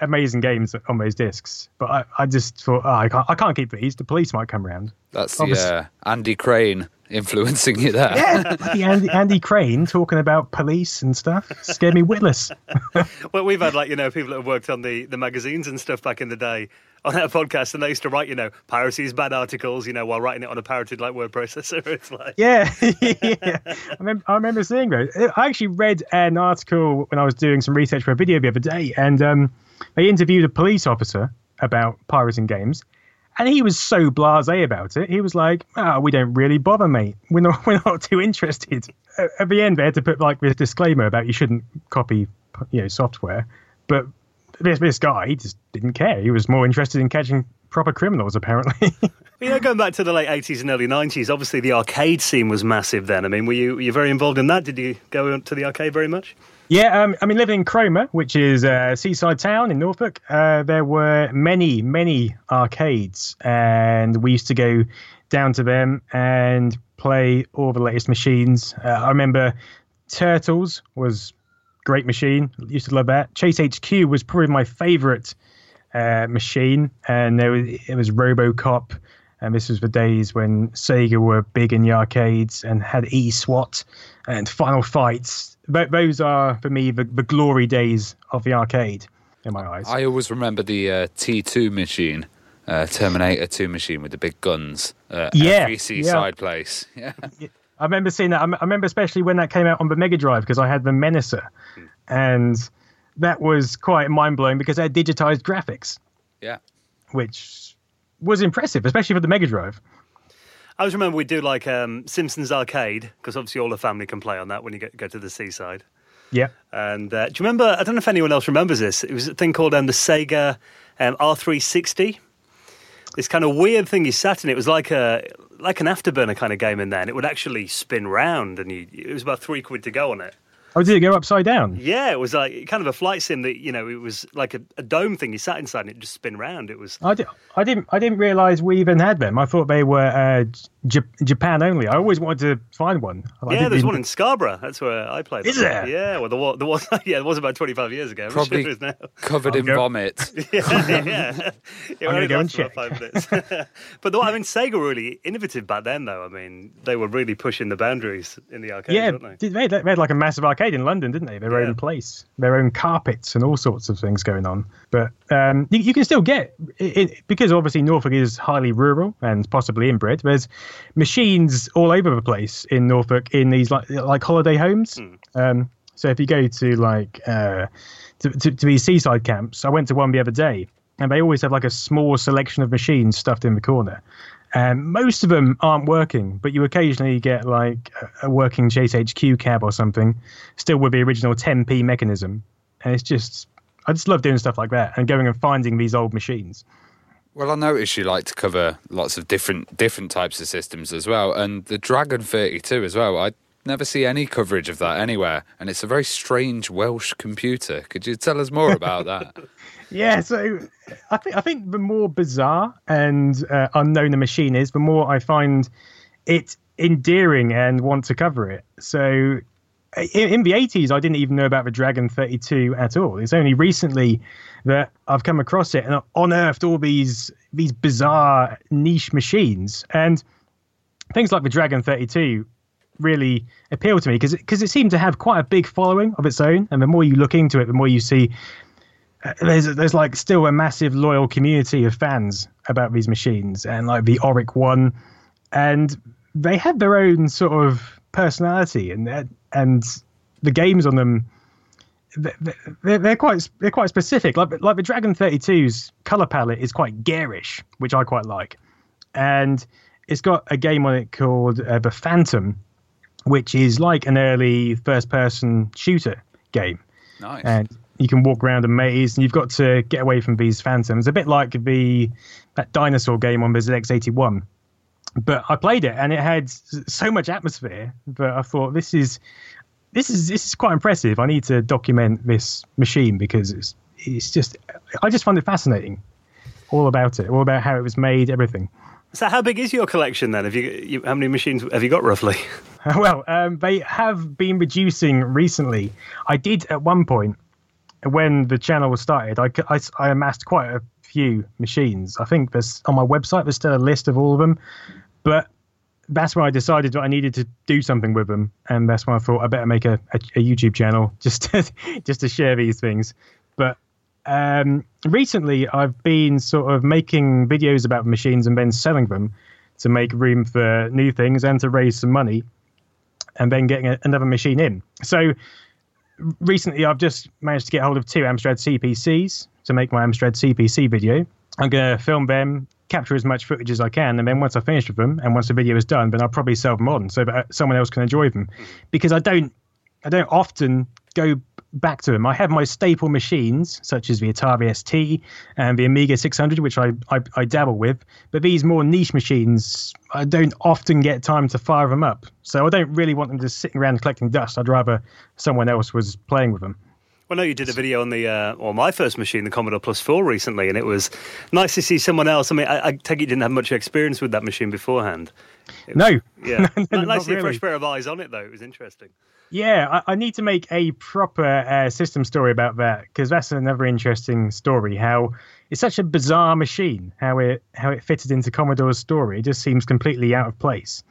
amazing games on those discs. But I, I just thought, oh, I can't, I can't keep these. The police might come around. That's the uh, Andy Crane influencing you there. Yeah, Andy, Andy Crane talking about police and stuff scared me witless. well, we've had like you know people that have worked on the the magazines and stuff back in the day on our podcast, and they used to write you know piracy is bad articles, you know, while writing it on a pirated like word processor. It's like yeah, yeah. I remember, I remember seeing those. I actually read an article when I was doing some research for a video the other day, and um, they interviewed a police officer about pirating games and he was so blasé about it. He was like, "Ah, oh, we don't really bother, mate. We're not, we're not too interested." At the end, they had to put like this disclaimer about you shouldn't copy, you know, software. But this this guy just didn't care. He was more interested in catching proper criminals, apparently. you know, going back to the late eighties and early nineties, obviously the arcade scene was massive then. I mean, were you were you very involved in that? Did you go to the arcade very much? Yeah, um, I mean, living in Cromer, which is a seaside town in Norfolk, uh, there were many, many arcades, and we used to go down to them and play all the latest machines. Uh, I remember Turtles was great machine. Used to love that. Chase HQ was probably my favorite uh, machine, and there was it was RoboCop, and this was the days when Sega were big in the arcades and had E SWAT and Final Fights those are for me the, the glory days of the arcade in my eyes. I always remember the uh, T2 machine, uh, Terminator 2 machine with the big guns. Uh, yeah, every seaside yeah. place. Yeah. I remember seeing that. I remember especially when that came out on the Mega Drive because I had the Menacer, hmm. and that was quite mind blowing because it had digitized graphics. Yeah, which was impressive, especially for the Mega Drive. I always remember we'd do like um, Simpsons Arcade because obviously all the family can play on that when you get, go to the seaside. Yeah. And uh, do you remember? I don't know if anyone else remembers this. It was a thing called um, the Sega um, R360. This kind of weird thing you sat in. It was like a like an afterburner kind of game in there, and it would actually spin round, and you, it was about three quid to go on it. Oh, did it go upside down? Yeah, it was like kind of a flight sim that you know it was like a, a dome thing. You sat inside and it just spin round. It was. I, did, I didn't. I didn't realize we even had them. I thought they were uh, J- Japan only. I always wanted to find one. yeah, there's one in Scarborough. That's where I played. Is there? Yeah. Well, there was. There was yeah, it was about 25 years ago. Probably sure now. covered in go. vomit. yeah, yeah. yeah I'm gonna go and check. Five minutes. but the, I mean, Sega were really innovative back then, though. I mean, they were really pushing the boundaries in the arcade. Yeah, they? They, they had like a massive arcade in London, didn't they? Their yeah. own place, their own carpets, and all sorts of things going on. But um, you, you, can still get it, it, because obviously Norfolk is highly rural and possibly inbred. There's machines all over the place in Norfolk in these like like holiday homes. Mm. Um, so if you go to like uh, to, to, to these seaside camps, I went to one the other day, and they always have like a small selection of machines stuffed in the corner. And most of them aren't working, but you occasionally get like a working Chase HQ cab or something, still with the original 10p mechanism. And it's just, I just love doing stuff like that and going and finding these old machines. Well, I notice you like to cover lots of different different types of systems as well, and the Dragon 32 as well. I never see any coverage of that anywhere, and it's a very strange Welsh computer. Could you tell us more about that? yeah, so I think I think the more bizarre and uh, unknown the machine is, the more I find it endearing and want to cover it. So in, in, the 80s, I didn't even know about the Dragon 32 at all. It's only recently that I've come across it and unearthed all these these bizarre niche machines. And things like the Dragon 32 really appeal to me because because it, it seemed to have quite a big following of its own. And the more you look into it, the more you see there's there's like still a massive loyal community of fans about these machines and like the Oric one and they have their own sort of personality, and and the games on them they're, they're quite they're quite specific. Like like the Dragon 32's color palette is quite garish, which I quite like, and it's got a game on it called uh, the Phantom, which is like an early first person shooter game. Nice. And you can walk around a maze, and you've got to get away from these phantoms. A bit like the that dinosaur game on the ZX81. But I played it, and it had so much atmosphere that I thought this is this is this is quite impressive. I need to document this machine because it's it's just I just find it fascinating, all about it, all about how it was made, everything. So, how big is your collection then? Have you, you how many machines have you got roughly? well, um, they have been reducing recently. I did at one point when the channel was started. I, I, I amassed quite a few machines. I think there's on my website. There's still a list of all of them, but that's when I decided that I needed to do something with them, and that's when I thought I better make a, a, a YouTube channel just to, just to share these things. But um, recently, I've been sort of making videos about machines and then selling them to make room for new things and to raise some money, and then getting a, another machine in. So recently, I've just managed to get hold of two Amstrad CPCs to make my Amstrad CPC video. I'm going to film them, capture as much footage as I can, and then once I finish with them, and once the video is done, then I'll probably sell them on so that someone else can enjoy them. Mm-hmm. Because I don't, I don't often go back to them. I have my staple machines, such as the Atari ST and the Amiga 600, which I, I, I, dabble with. But these more niche machines, I don't often get time to fire them up. So I don't really want them just sitting around collecting dust. I'd rather someone else was playing with them. Well, no, you did a video on the, uh, or my first machine, the Commodore Plus 4 recently, and it was nice to see someone else. I mean, I, I take it you didn't have much experience with that machine beforehand. Was, no. Yeah. no, nice to see really. a fresh pair of eyes on it, though. It was interesting. Yeah, I, I need to make a proper uh, system story about that because that's another interesting story. How it's such a bizarre machine. How it how it fitted into Commodore's story. It just seems completely out of place.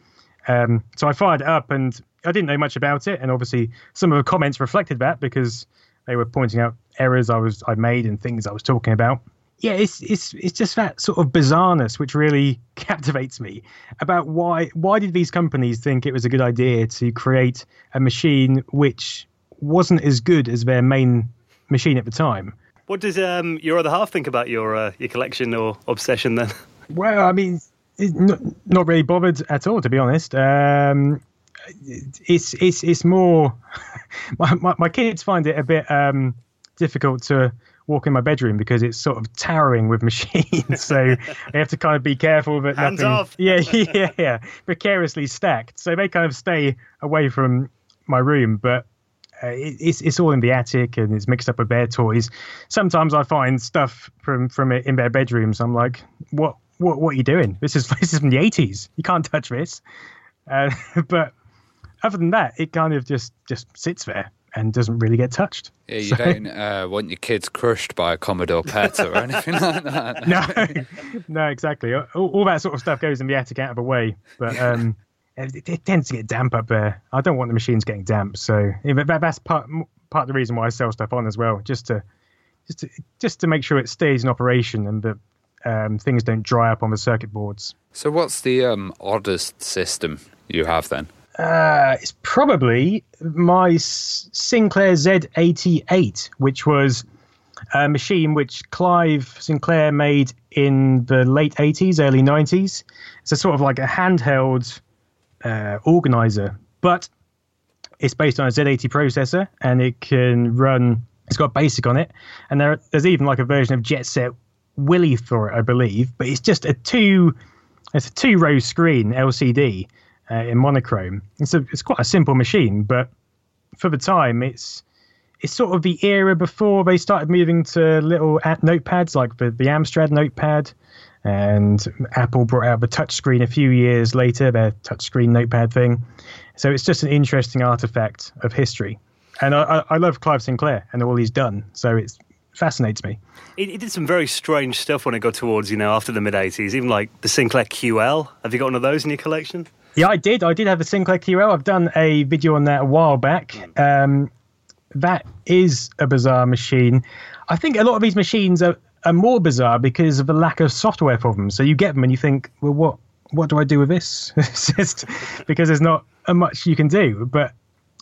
Um, so I fired it up, and I didn't know much about it. And obviously, some of the comments reflected that because they were pointing out errors I was I made and things I was talking about. Yeah, it's it's it's just that sort of bizarreness which really captivates me about why why did these companies think it was a good idea to create a machine which wasn't as good as their main machine at the time. What does um, your other half think about your uh, your collection or obsession then? Well, I mean, not, not really bothered at all, to be honest. Um, it's it's it's more my, my, my kids find it a bit um, difficult to walk in my bedroom because it's sort of towering with machines. so they have to kind of be careful that Hands nothing. off. Yeah, yeah, yeah. Precariously stacked. So they kind of stay away from my room, but. Uh, it, it's it's all in the attic and it's mixed up with their toys. Sometimes I find stuff from from it in their bedrooms. I'm like, what what what are you doing? This is this is from the 80s. You can't touch this. Uh, but other than that, it kind of just just sits there and doesn't really get touched. Yeah, you So- don't uh, want your kids crushed by a Commodore PET or anything like that. no, no, exactly. All, all that sort of stuff goes in the attic out of the way, but um, it, it tends to get damp up there. I don't want the machines getting damp, so that, that's part part of the reason why I sell stuff on as well, just to just to just to make sure it stays in operation and that um, things don't dry up on the circuit boards. So, what's the um, oddest system you have then? Uh, it's probably my Sinclair Z88, which was a machine which Clive Sinclair made in the late 80s, early 90s. It's a sort of like a handheld uh, organizer, but it's based on a Z80 processor and it can run. It's got basic on it, and there, there's even like a version of Jet Set Willy for it, I believe. But it's just a two, it's a two row screen LCD uh, in monochrome. It's a, it's quite a simple machine, but for the time, it's it's sort of the era before they started moving to little notepads like the, the Amstrad notepad, and Apple brought out the touchscreen a few years later, their touchscreen notepad thing. So it's just an interesting artifact of history, and I, I, love Clive Sinclair and all he's done. So it fascinates me. It, it did some very strange stuff when it got towards, you know, after the mid 80s, even like the Sinclair QL. Have you got one of those in your collection? Yeah, I did. I did have a Sinclair QL. I've done a video on that a while back. Um, that is a bizarre machine. I think a lot of these machines are, are more bizarre because of the lack of software for them. So you get them and you think, well, what what do I do with this? It's just because there's not much you can do. But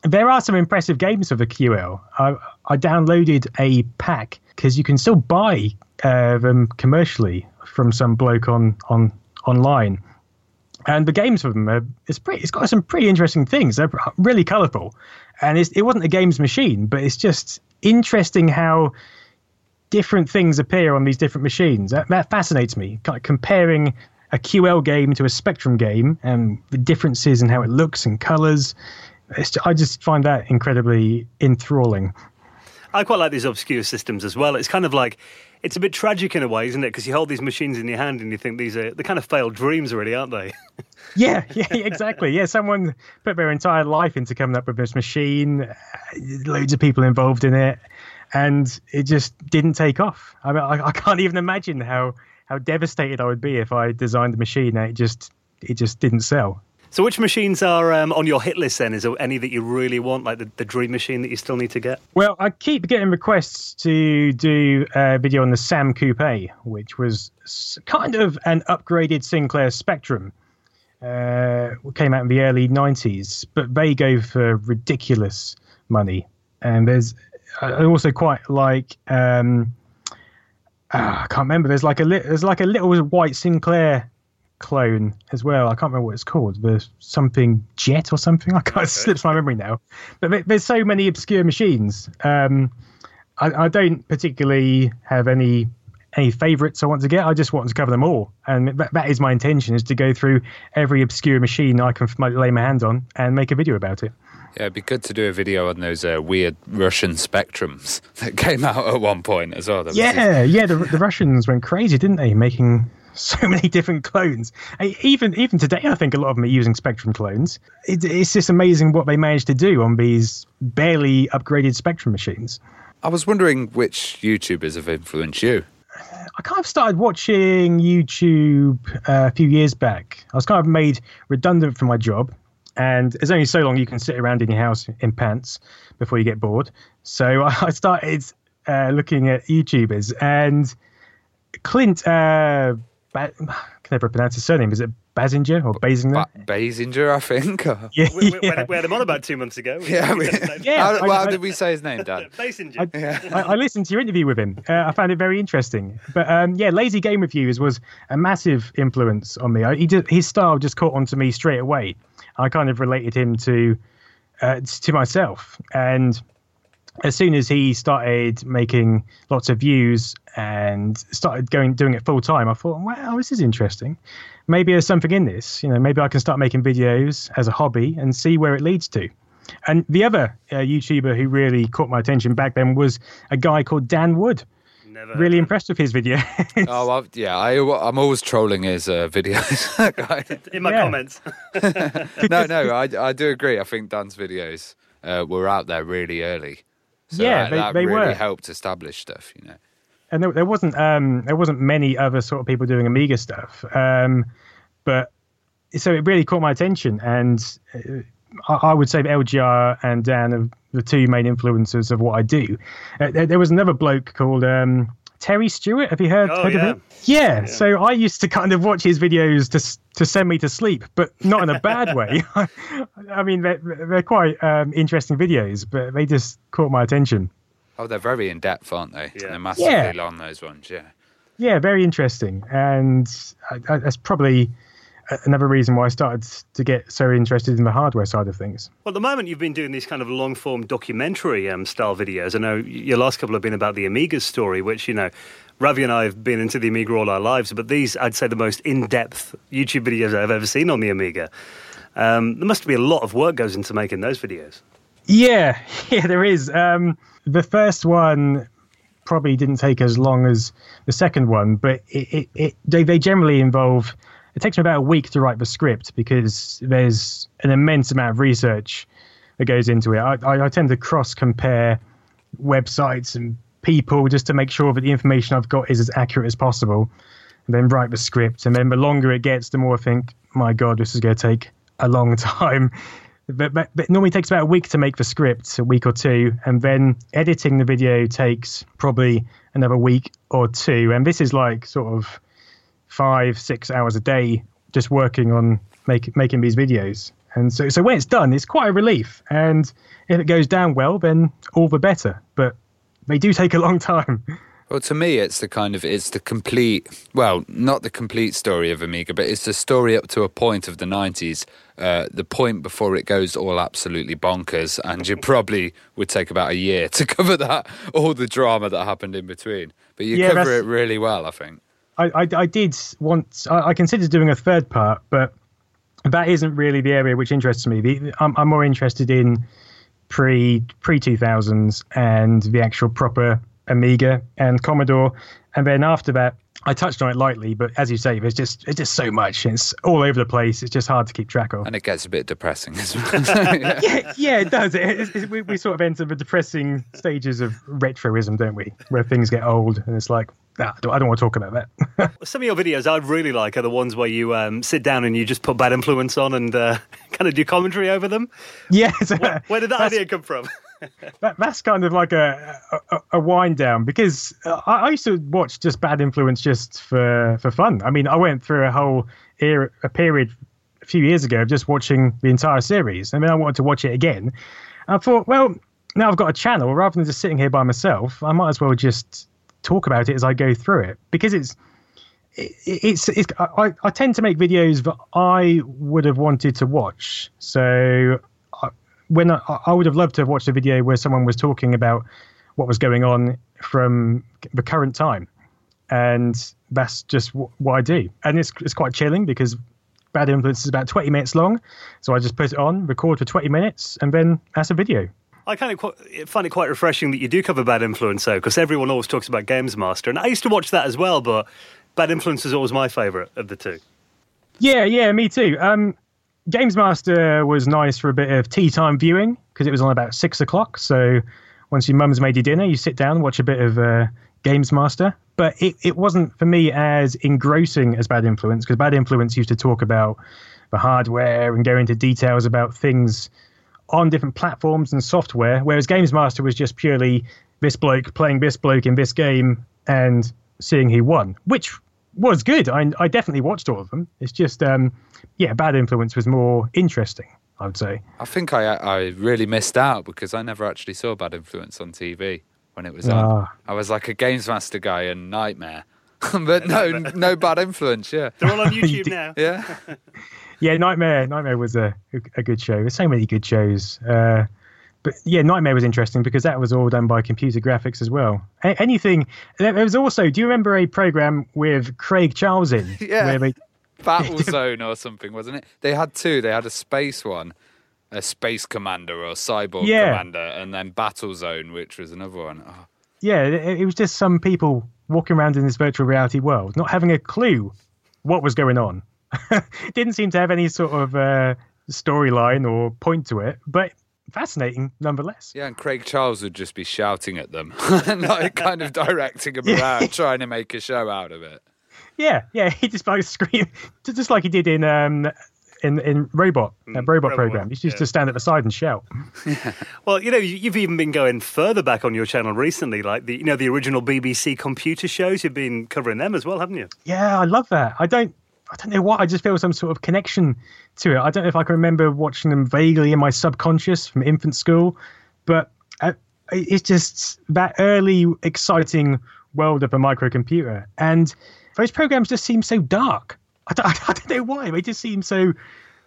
there are some impressive games for the QL. I, I downloaded a pack because you can still buy uh, them commercially from some bloke on on online. And the games for them, are, it's pretty. It's got some pretty interesting things. They're really colourful, and it wasn't a games machine, but it's just interesting how different things appear on these different machines. That, that fascinates me. Kind of comparing a QL game to a Spectrum game and the differences in how it looks and colours. It's, I just find that incredibly enthralling. I quite like these obscure systems as well. It's kind of like it's a bit tragic in a way, isn't it? Because you hold these machines in your hand and you think these are the kind of failed dreams, really, aren't they? yeah, yeah, exactly. Yeah, someone put their entire life into coming up with this machine, uh, loads of people involved in it, and it just didn't take off. I mean, I, I can't even imagine how how devastated I would be if I designed a machine and it just it just didn't sell. So, which machines are um, on your hit list then? Is there any that you really want, like the, the dream machine that you still need to get? Well, I keep getting requests to do a video on the Sam Coupe, which was kind of an upgraded Sinclair Spectrum. Uh, came out in the early 90s, but they go for ridiculous money. And there's I also quite like. Um, uh, I can't remember. There's like a li- there's like a little white Sinclair clone as well. I can't remember what it's called. There's something Jet or something. I can't. It slips my memory now. But there's so many obscure machines. Um, I, I, don't particularly have any any favourites I want to get. I just want to cover them all, and that, that is my intention: is to go through every obscure machine I can lay my hand on and make a video about it. Yeah, it'd be good to do a video on those uh, weird Russian spectrums that came out at one point as well. yeah, yeah, the, the Russians went crazy, didn't they? Making so many different clones. Even even today, I think a lot of them are using Spectrum clones. It, it's just amazing what they managed to do on these barely upgraded Spectrum machines. I was wondering which YouTubers have influenced you. I kind of started watching YouTube uh, a few years back. I was kind of made redundant from my job and there's only so long you can sit around in your house in pants before you get bored. So I started uh, looking at YouTubers, and Clint, uh, ba- can never pronounce his surname. Is it Basinger or Basinger? Ba- Basinger, I think. yeah, we, we, yeah. we, had him on about two months ago. Yeah, we, yeah. How, well, I, how did we say his name, Dan? Basinger. I, yeah. I, I, listened to your interview with him. Uh, I found it very interesting. But um, yeah, Lazy Game Reviews was a massive influence on me. I, he did, his style just caught on to me straight away. I kind of related him to uh, to myself, and as soon as he started making lots of views and started going doing it full time, I thought, wow, this is interesting. Maybe there's something in this. You know, maybe I can start making videos as a hobby and see where it leads to. And the other uh, YouTuber who really caught my attention back then was a guy called Dan Wood. Never really impressed with his video. oh well, yeah, I, I'm always trolling his uh, videos. In my comments. no, no, I, I do agree. I think Dan's videos uh, were out there really early. So yeah, that, they, that they really were. helped establish stuff, you know. And there, there wasn't um, there wasn't many other sort of people doing Amiga stuff, um, but so it really caught my attention, and uh, I, I would say LGR and Dan are the two main influences of what I do. Uh, there, there, was another bloke called um, Terry Stewart. Have you heard, oh, heard yeah. of him? Yeah, yeah, So I used to kind of watch his videos to to send me to sleep, but not in a bad way. I mean, they're, they're quite um, interesting videos, but they just caught my attention. Oh, they're very in depth, aren't they? Yeah. They're massively Yeah. long. Those ones, yeah. Yeah, very interesting, and I, I, that's probably a- another reason why I started to get so interested in the hardware side of things. Well, at the moment, you've been doing these kind of long form documentary um, style videos. I know your last couple have been about the Amiga story, which, you know, Ravi and I have been into the Amiga all our lives, but these, I'd say, the most in depth YouTube videos I've ever seen on the Amiga. Um, there must be a lot of work goes into making those videos. Yeah, yeah, there is. Um, the first one probably didn't take as long as the second one, but it, it, it they, they generally involve. It takes me about a week to write the script because there's an immense amount of research that goes into it. I, I, I tend to cross compare websites and people just to make sure that the information I've got is as accurate as possible, and then write the script. And then the longer it gets, the more I think, my God, this is going to take a long time. But, but, but it normally takes about a week to make the script, a week or two, and then editing the video takes probably another week or two. And this is like sort of five, six hours a day just working on make, making these videos. And so, so when it's done, it's quite a relief. And if it goes down well, then all the better. But they do take a long time. Well, to me, it's the kind of it's the complete. Well, not the complete story of Amiga, but it's the story up to a point of the '90s. Uh, the point before it goes all absolutely bonkers, and you probably would take about a year to cover that, all the drama that happened in between. But you Yeah, cover it really well, I think. I, I, I did want, I, I considered doing a third part, but that isn't really the area which interests me. The, I'm, I'm more interested in pre pre 2000s and the actual proper Amiga and Commodore. And then after that, I touched on it lightly, but as you say, there's just it's just so much. It's all over the place. It's just hard to keep track of. And it gets a bit depressing as well. yeah, yeah, it does. It, it, it- we, we sort of enter the depressing stages of retroism, don't we? Where things get old, and it's like, nah, I don't, I don't want to talk about that. Some of your videos I really like are the ones where you um, sit down and you just put bad influence on and uh, kind of do commentary over them. yes. Where, where did that idea come from? that, that's kind of like a a, a wind down because uh, I, I used to watch just Bad Influence just for for fun. I mean, I went through a whole era, a period a few years ago of just watching the entire series, and then I wanted to watch it again. I thought, well, now I've got a channel. Rather than just sitting here by myself, I might as well just talk about it as I go through it because it's. it- It's, it's I, I tend to make videos that I would have wanted to watch. So when I, I would have loved to have watched a video where someone was talking about what was going on from the current time, and that's just wh- what I do. And it's it's quite chilling because Bad Influence is about twenty minutes long, so I just put it on, record for twenty minutes, and then that's a video. I kind of quite, find it quite refreshing that you do cover Bad Influence, though, because everyone always talks about Games Master. And I used to watch that as well, but Bad Influence is always my favourite of the two. Yeah, yeah, me too. Um, Games Master was nice for a bit of tea time viewing because it was on about six o'clock. So once your mum's made you dinner, you sit down watch a bit of uh, Games Master. But it, it wasn't for me as engrossing as Bad Influence because Bad Influence used to talk about the hardware and go into details about things on different platforms and software, whereas Games Master was just purely this bloke playing this bloke in this game and seeing who won, which was good. I, I definitely watched all of them. It's just, um, yeah, Bad Influence was more interesting, I would say. I think I I really missed out because I never actually saw Bad Influence on TV when it was on. Ah. I was like a Games Master guy and Knightmare. but no, no bad influence. Yeah, They're all on YouTube now. yeah. Yeah, Knightmare. Knightmare was a a good show. There's so many good shows. Uh, but yeah, Knightmare was interesting because that was all done by computer graphics as well. A- anything. There there was also. Do you remember a program with Craig Charles in? Yeah. Where they, Battle Zone or something, wasn't it? They had two. They had a space one, a space commander or cyborg Yeah. commander, and then Battle Zone, which was another one. Oh, yeah, it, it was just some people walking around in this virtual reality world, not having a clue what was going on. Didn't seem to have any sort of uh, storyline or point to it, but fascinating nonetheless. Yeah, and Craig Charles would just be shouting at them like kind of directing them around, trying to make a show out of it. Yeah, yeah, he just like scream, just like he did in um in in Robot, uh, Robot Robot, program. He used yeah. to stand at the side and shout. Well, you know, you- you've even been going further back on your channel recently, like the you know the original BBC computer shows. You've been covering them as well, haven't you? Yeah, I love that. I don't. I don't know what. I just feel some sort of connection to it. I don't know if I can remember watching them vaguely in my subconscious from infant school, but uh, it's just that early, exciting world of a microcomputer. And those programs just seem so dark. I don't, I don't know why. They just seem so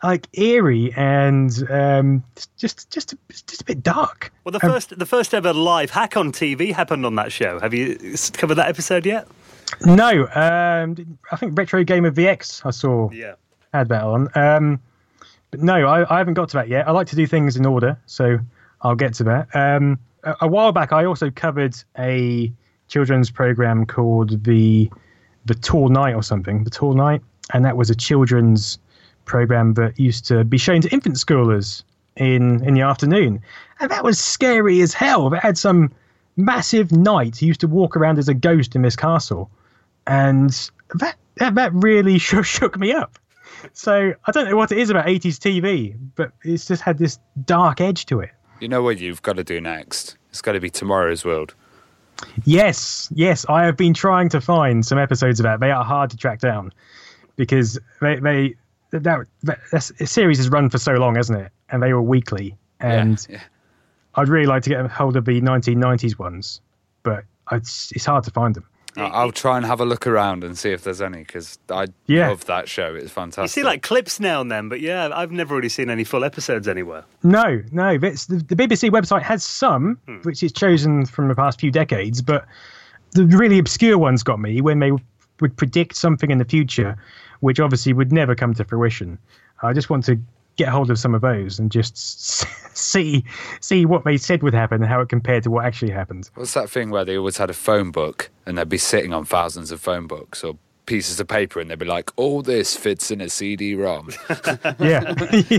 like eerie and um, just just just a bit dark. Well, the first the first ever live hack on TV happened on that show. Have you covered that episode yet? No, um, I think Retro Game of VX I saw Yeah. had that on. Um, but no, I, I haven't got to that yet. I like to do things in order, so I'll get to that. Um, a, a while back, I also covered a children's program called the the Tall Night or something, the Tall Night, and that was a children's program that used to be shown to infant schoolers in in the afternoon, and that was scary as hell. It had some massive knight who used to walk around as a ghost in this castle, and that that, that really shook, shook me up. So I don't know what it is about 80s TV, but it's just had this dark edge to it. You know what you've got to do next? It's got to be Tomorrow's World. Yes, yes, I have been trying to find some episodes of that. They are hard to track down. Because they they that, that, that series has run for so long, hasn't it? And they were weekly, and yeah, yeah. I'd really like to get a hold of the 1990s ones, but it's, it's hard to find them. I- I'll try and have a look around and see if there's any because I Yeah. love that show. It's fantastic. You see like clips now and then, but yeah, I've never really seen any full episodes anywhere. No, no. It's, the, the BBC website has some, Hmm. which is chosen from the past few decades, but the really obscure ones got me when they would predict something in the future, which obviously would never come to fruition. I just want to get hold of some of those and just see see what they said would happen and how it compared to what actually happened. What's that thing where they always had a phone book and they'd be sitting on thousands of phone books or pieces of paper and they'd be like, all this fits in a CD-ROM. Yeah.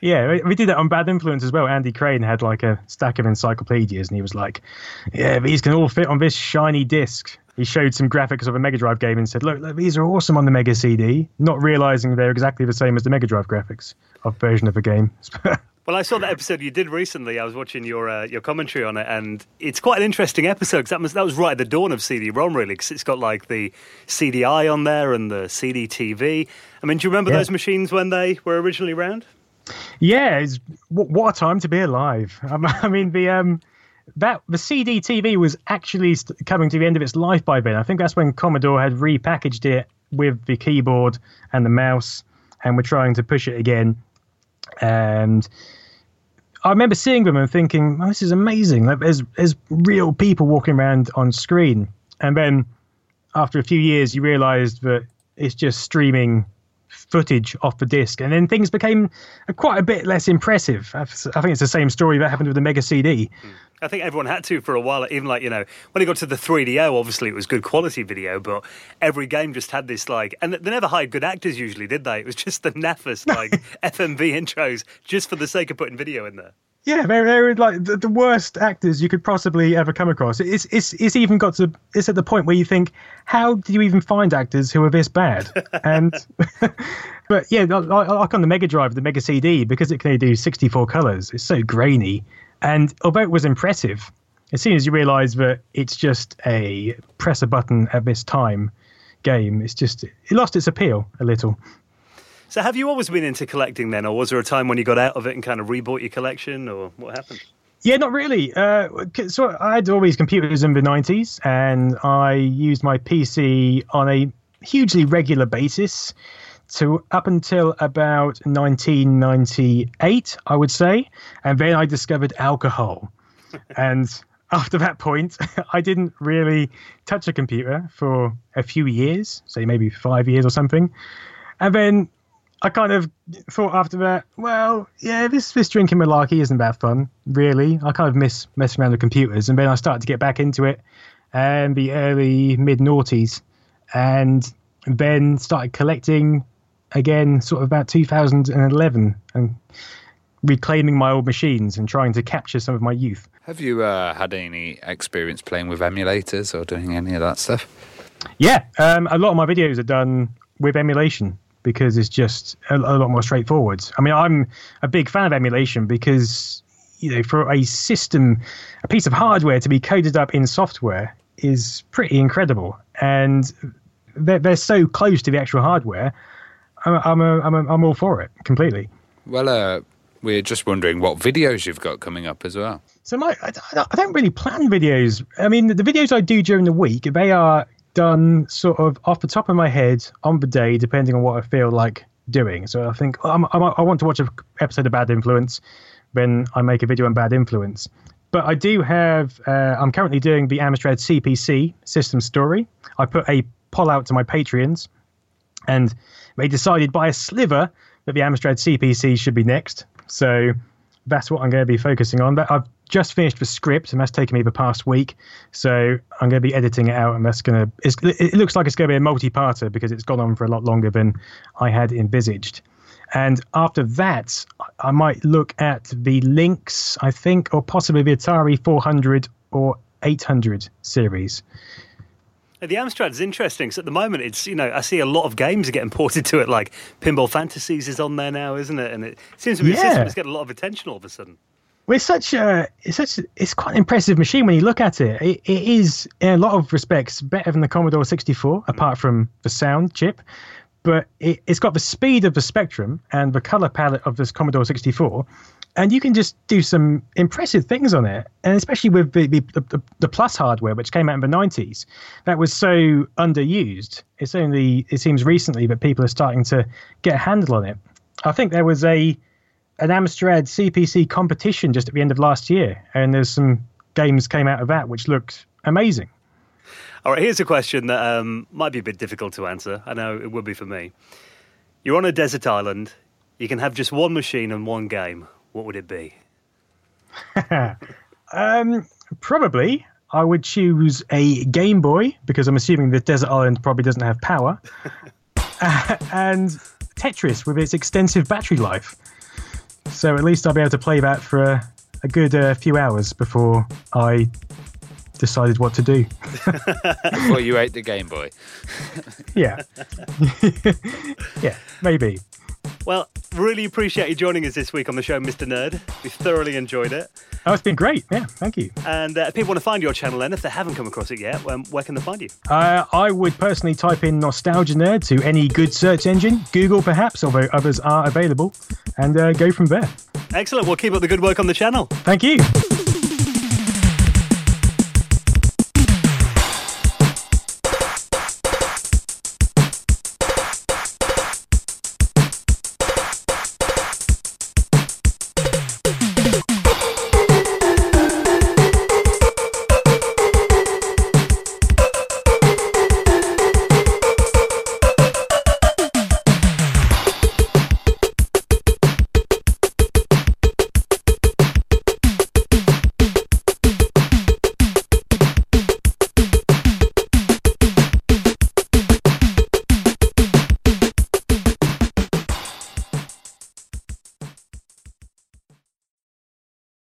Yeah, we- we did that on Bad Influence as well. Andy Crane had like a stack of encyclopedias, and he was like, "Yeah, these can all fit on this shiny disc." He showed some graphics of a Mega Drive game and said, "Look, look these are awesome on the Mega CD," not realizing they're exactly the same as the Mega Drive graphics of version of the game. Well, I saw that episode you did recently. I was watching your uh, your commentary on it, and it's quite an interesting episode because that was that was right at the dawn of CD-ROM, really. Because it's got like the CDI on there and the CD-TV. I mean, do you remember Yeah. those machines when they were originally around? yeah, it's, what, what a time to be alive. I mean, the um, that the CD TV was actually coming to the end of its life by then. I think that's when Commodore had repackaged it with the keyboard and the mouse, and were trying to push it again. And I remember seeing them and thinking, oh, "This is amazing! Like, there's there's real people walking around on screen." And then after a few years, you realised that it's just streaming footage off the disc, and then things became uh, quite a bit less impressive. I think it's the same story that happened with the Mega CD. Hmm. I think everyone had to for a while. Even like you know, when it got to the 3DO, obviously it was good quality video, but every game just had this like, and they never hired good actors usually, did they? It was just the naffest like FMV intros just for the sake of putting video in there. Yeah, they're, they're like the, the worst actors you could possibly ever come across. It's it's it's even got to it's at the point where you think, how do you even find actors who are this bad? And but yeah, like, like on the Mega Drive, the Mega CD, because it can only do 64 colors, it's so grainy. And although it was impressive, as soon as you realise that it's just a press a button at this time game, it's just it lost its appeal a little. So have you always been into collecting then, or was there a time when you got out of it and kind of rebought your collection, or what happened? Yeah, not really. Uh, so I had always computers in the 90s, and I used my PC on a hugely regular basis to up until about 1998, I would say. And then I discovered alcohol. and after that point, I didn't really touch a computer for a few years, say maybe five years or something. And then I kind of thought after that, well, yeah, this this drinking malarkey isn't that fun, really. I kind of miss messing around with computers, and then I started to get back into it, and the early mid noughties, and then started collecting again, sort of about 2011, and reclaiming my old machines and trying to capture some of my youth. Have you uh, had any experience playing with emulators or doing any of that stuff? Yeah, um, a lot of my videos are done with emulation because it's just a, a lot more straightforward. I mean, I'm a big fan of emulation because you know, for a system, a piece of hardware to be coded up in software is pretty incredible, and they're, they're so close to the actual hardware. I'm I'm, a, I'm, a, I'm all for it completely. Well, uh, we're just wondering what videos you've got coming up as well. So my, I, I don't really plan videos. I mean, the videos I do during the week, they are done sort of off the top of my head on the day, depending on what I feel like doing. So I think I'm, I'm, I want to watch an episode of Bad Influence, then I make a video on Bad Influence. But I do have. Uh, I'm currently doing the Amstrad CPC system story. I put a poll out to my Patreons, and they decided by a sliver that the Amstrad CPC should be next. So that's what I'm going to be focusing on. But I've just finished the script, and that's taken me the past week. So I'm going to be editing it out, and that's going to. It's, it looks like it's going to be a multi-parter because it's gone on for a lot longer than I had envisaged. And after that, I might look at the Lynx, I think, or possibly the Atari 400 or 800 series. The Amstrad is interesting because at the moment it's you know I see a lot of games are getting ported to it. Like Pinball Fantasies is on there now, isn't it? And it seems to be a Yeah. system that's getting a lot of attention all of a sudden. Well, it's such a it's such it's quite an impressive machine when you look at it. it. It is in a lot of respects better than the Commodore 64, apart from the sound chip. But it, it's got the speed of the Spectrum and the color palette of this Commodore 64, and you can just do some impressive things on it. And especially with the the, the, the Plus hardware, which came out in the 90s, that was so underused. It's only it seems recently that people are starting to get a handle on it. I think there was a an Amstrad CPC competition just at the end of last year, and there's some games came out of that which looked amazing. All right, here's a question that um, might be a bit difficult to answer. I know it would be for me. You're on a desert island. You can have just one machine and one game. What would it be? um, probably I would choose a Game Boy because I'm assuming the desert island probably doesn't have power, uh, and Tetris with its extensive battery life. So at least I'll be able to play that for a, a good uh, few hours before I decided what to do. Before you ate the Game Boy. yeah. yeah, maybe. Well, really appreciate you joining us this week on the show, Mr. Nerd. We thoroughly enjoyed it. Oh, it's been great. Yeah, thank you. And uh, if people want to find your channel, then, if they haven't come across it yet, um, where can they find you? Uh, I would personally type in Nostalgia Nerd to any good search engine, Google perhaps, although others are available, and uh, go from there. Excellent. We'll keep up the good work on the channel. Thank you.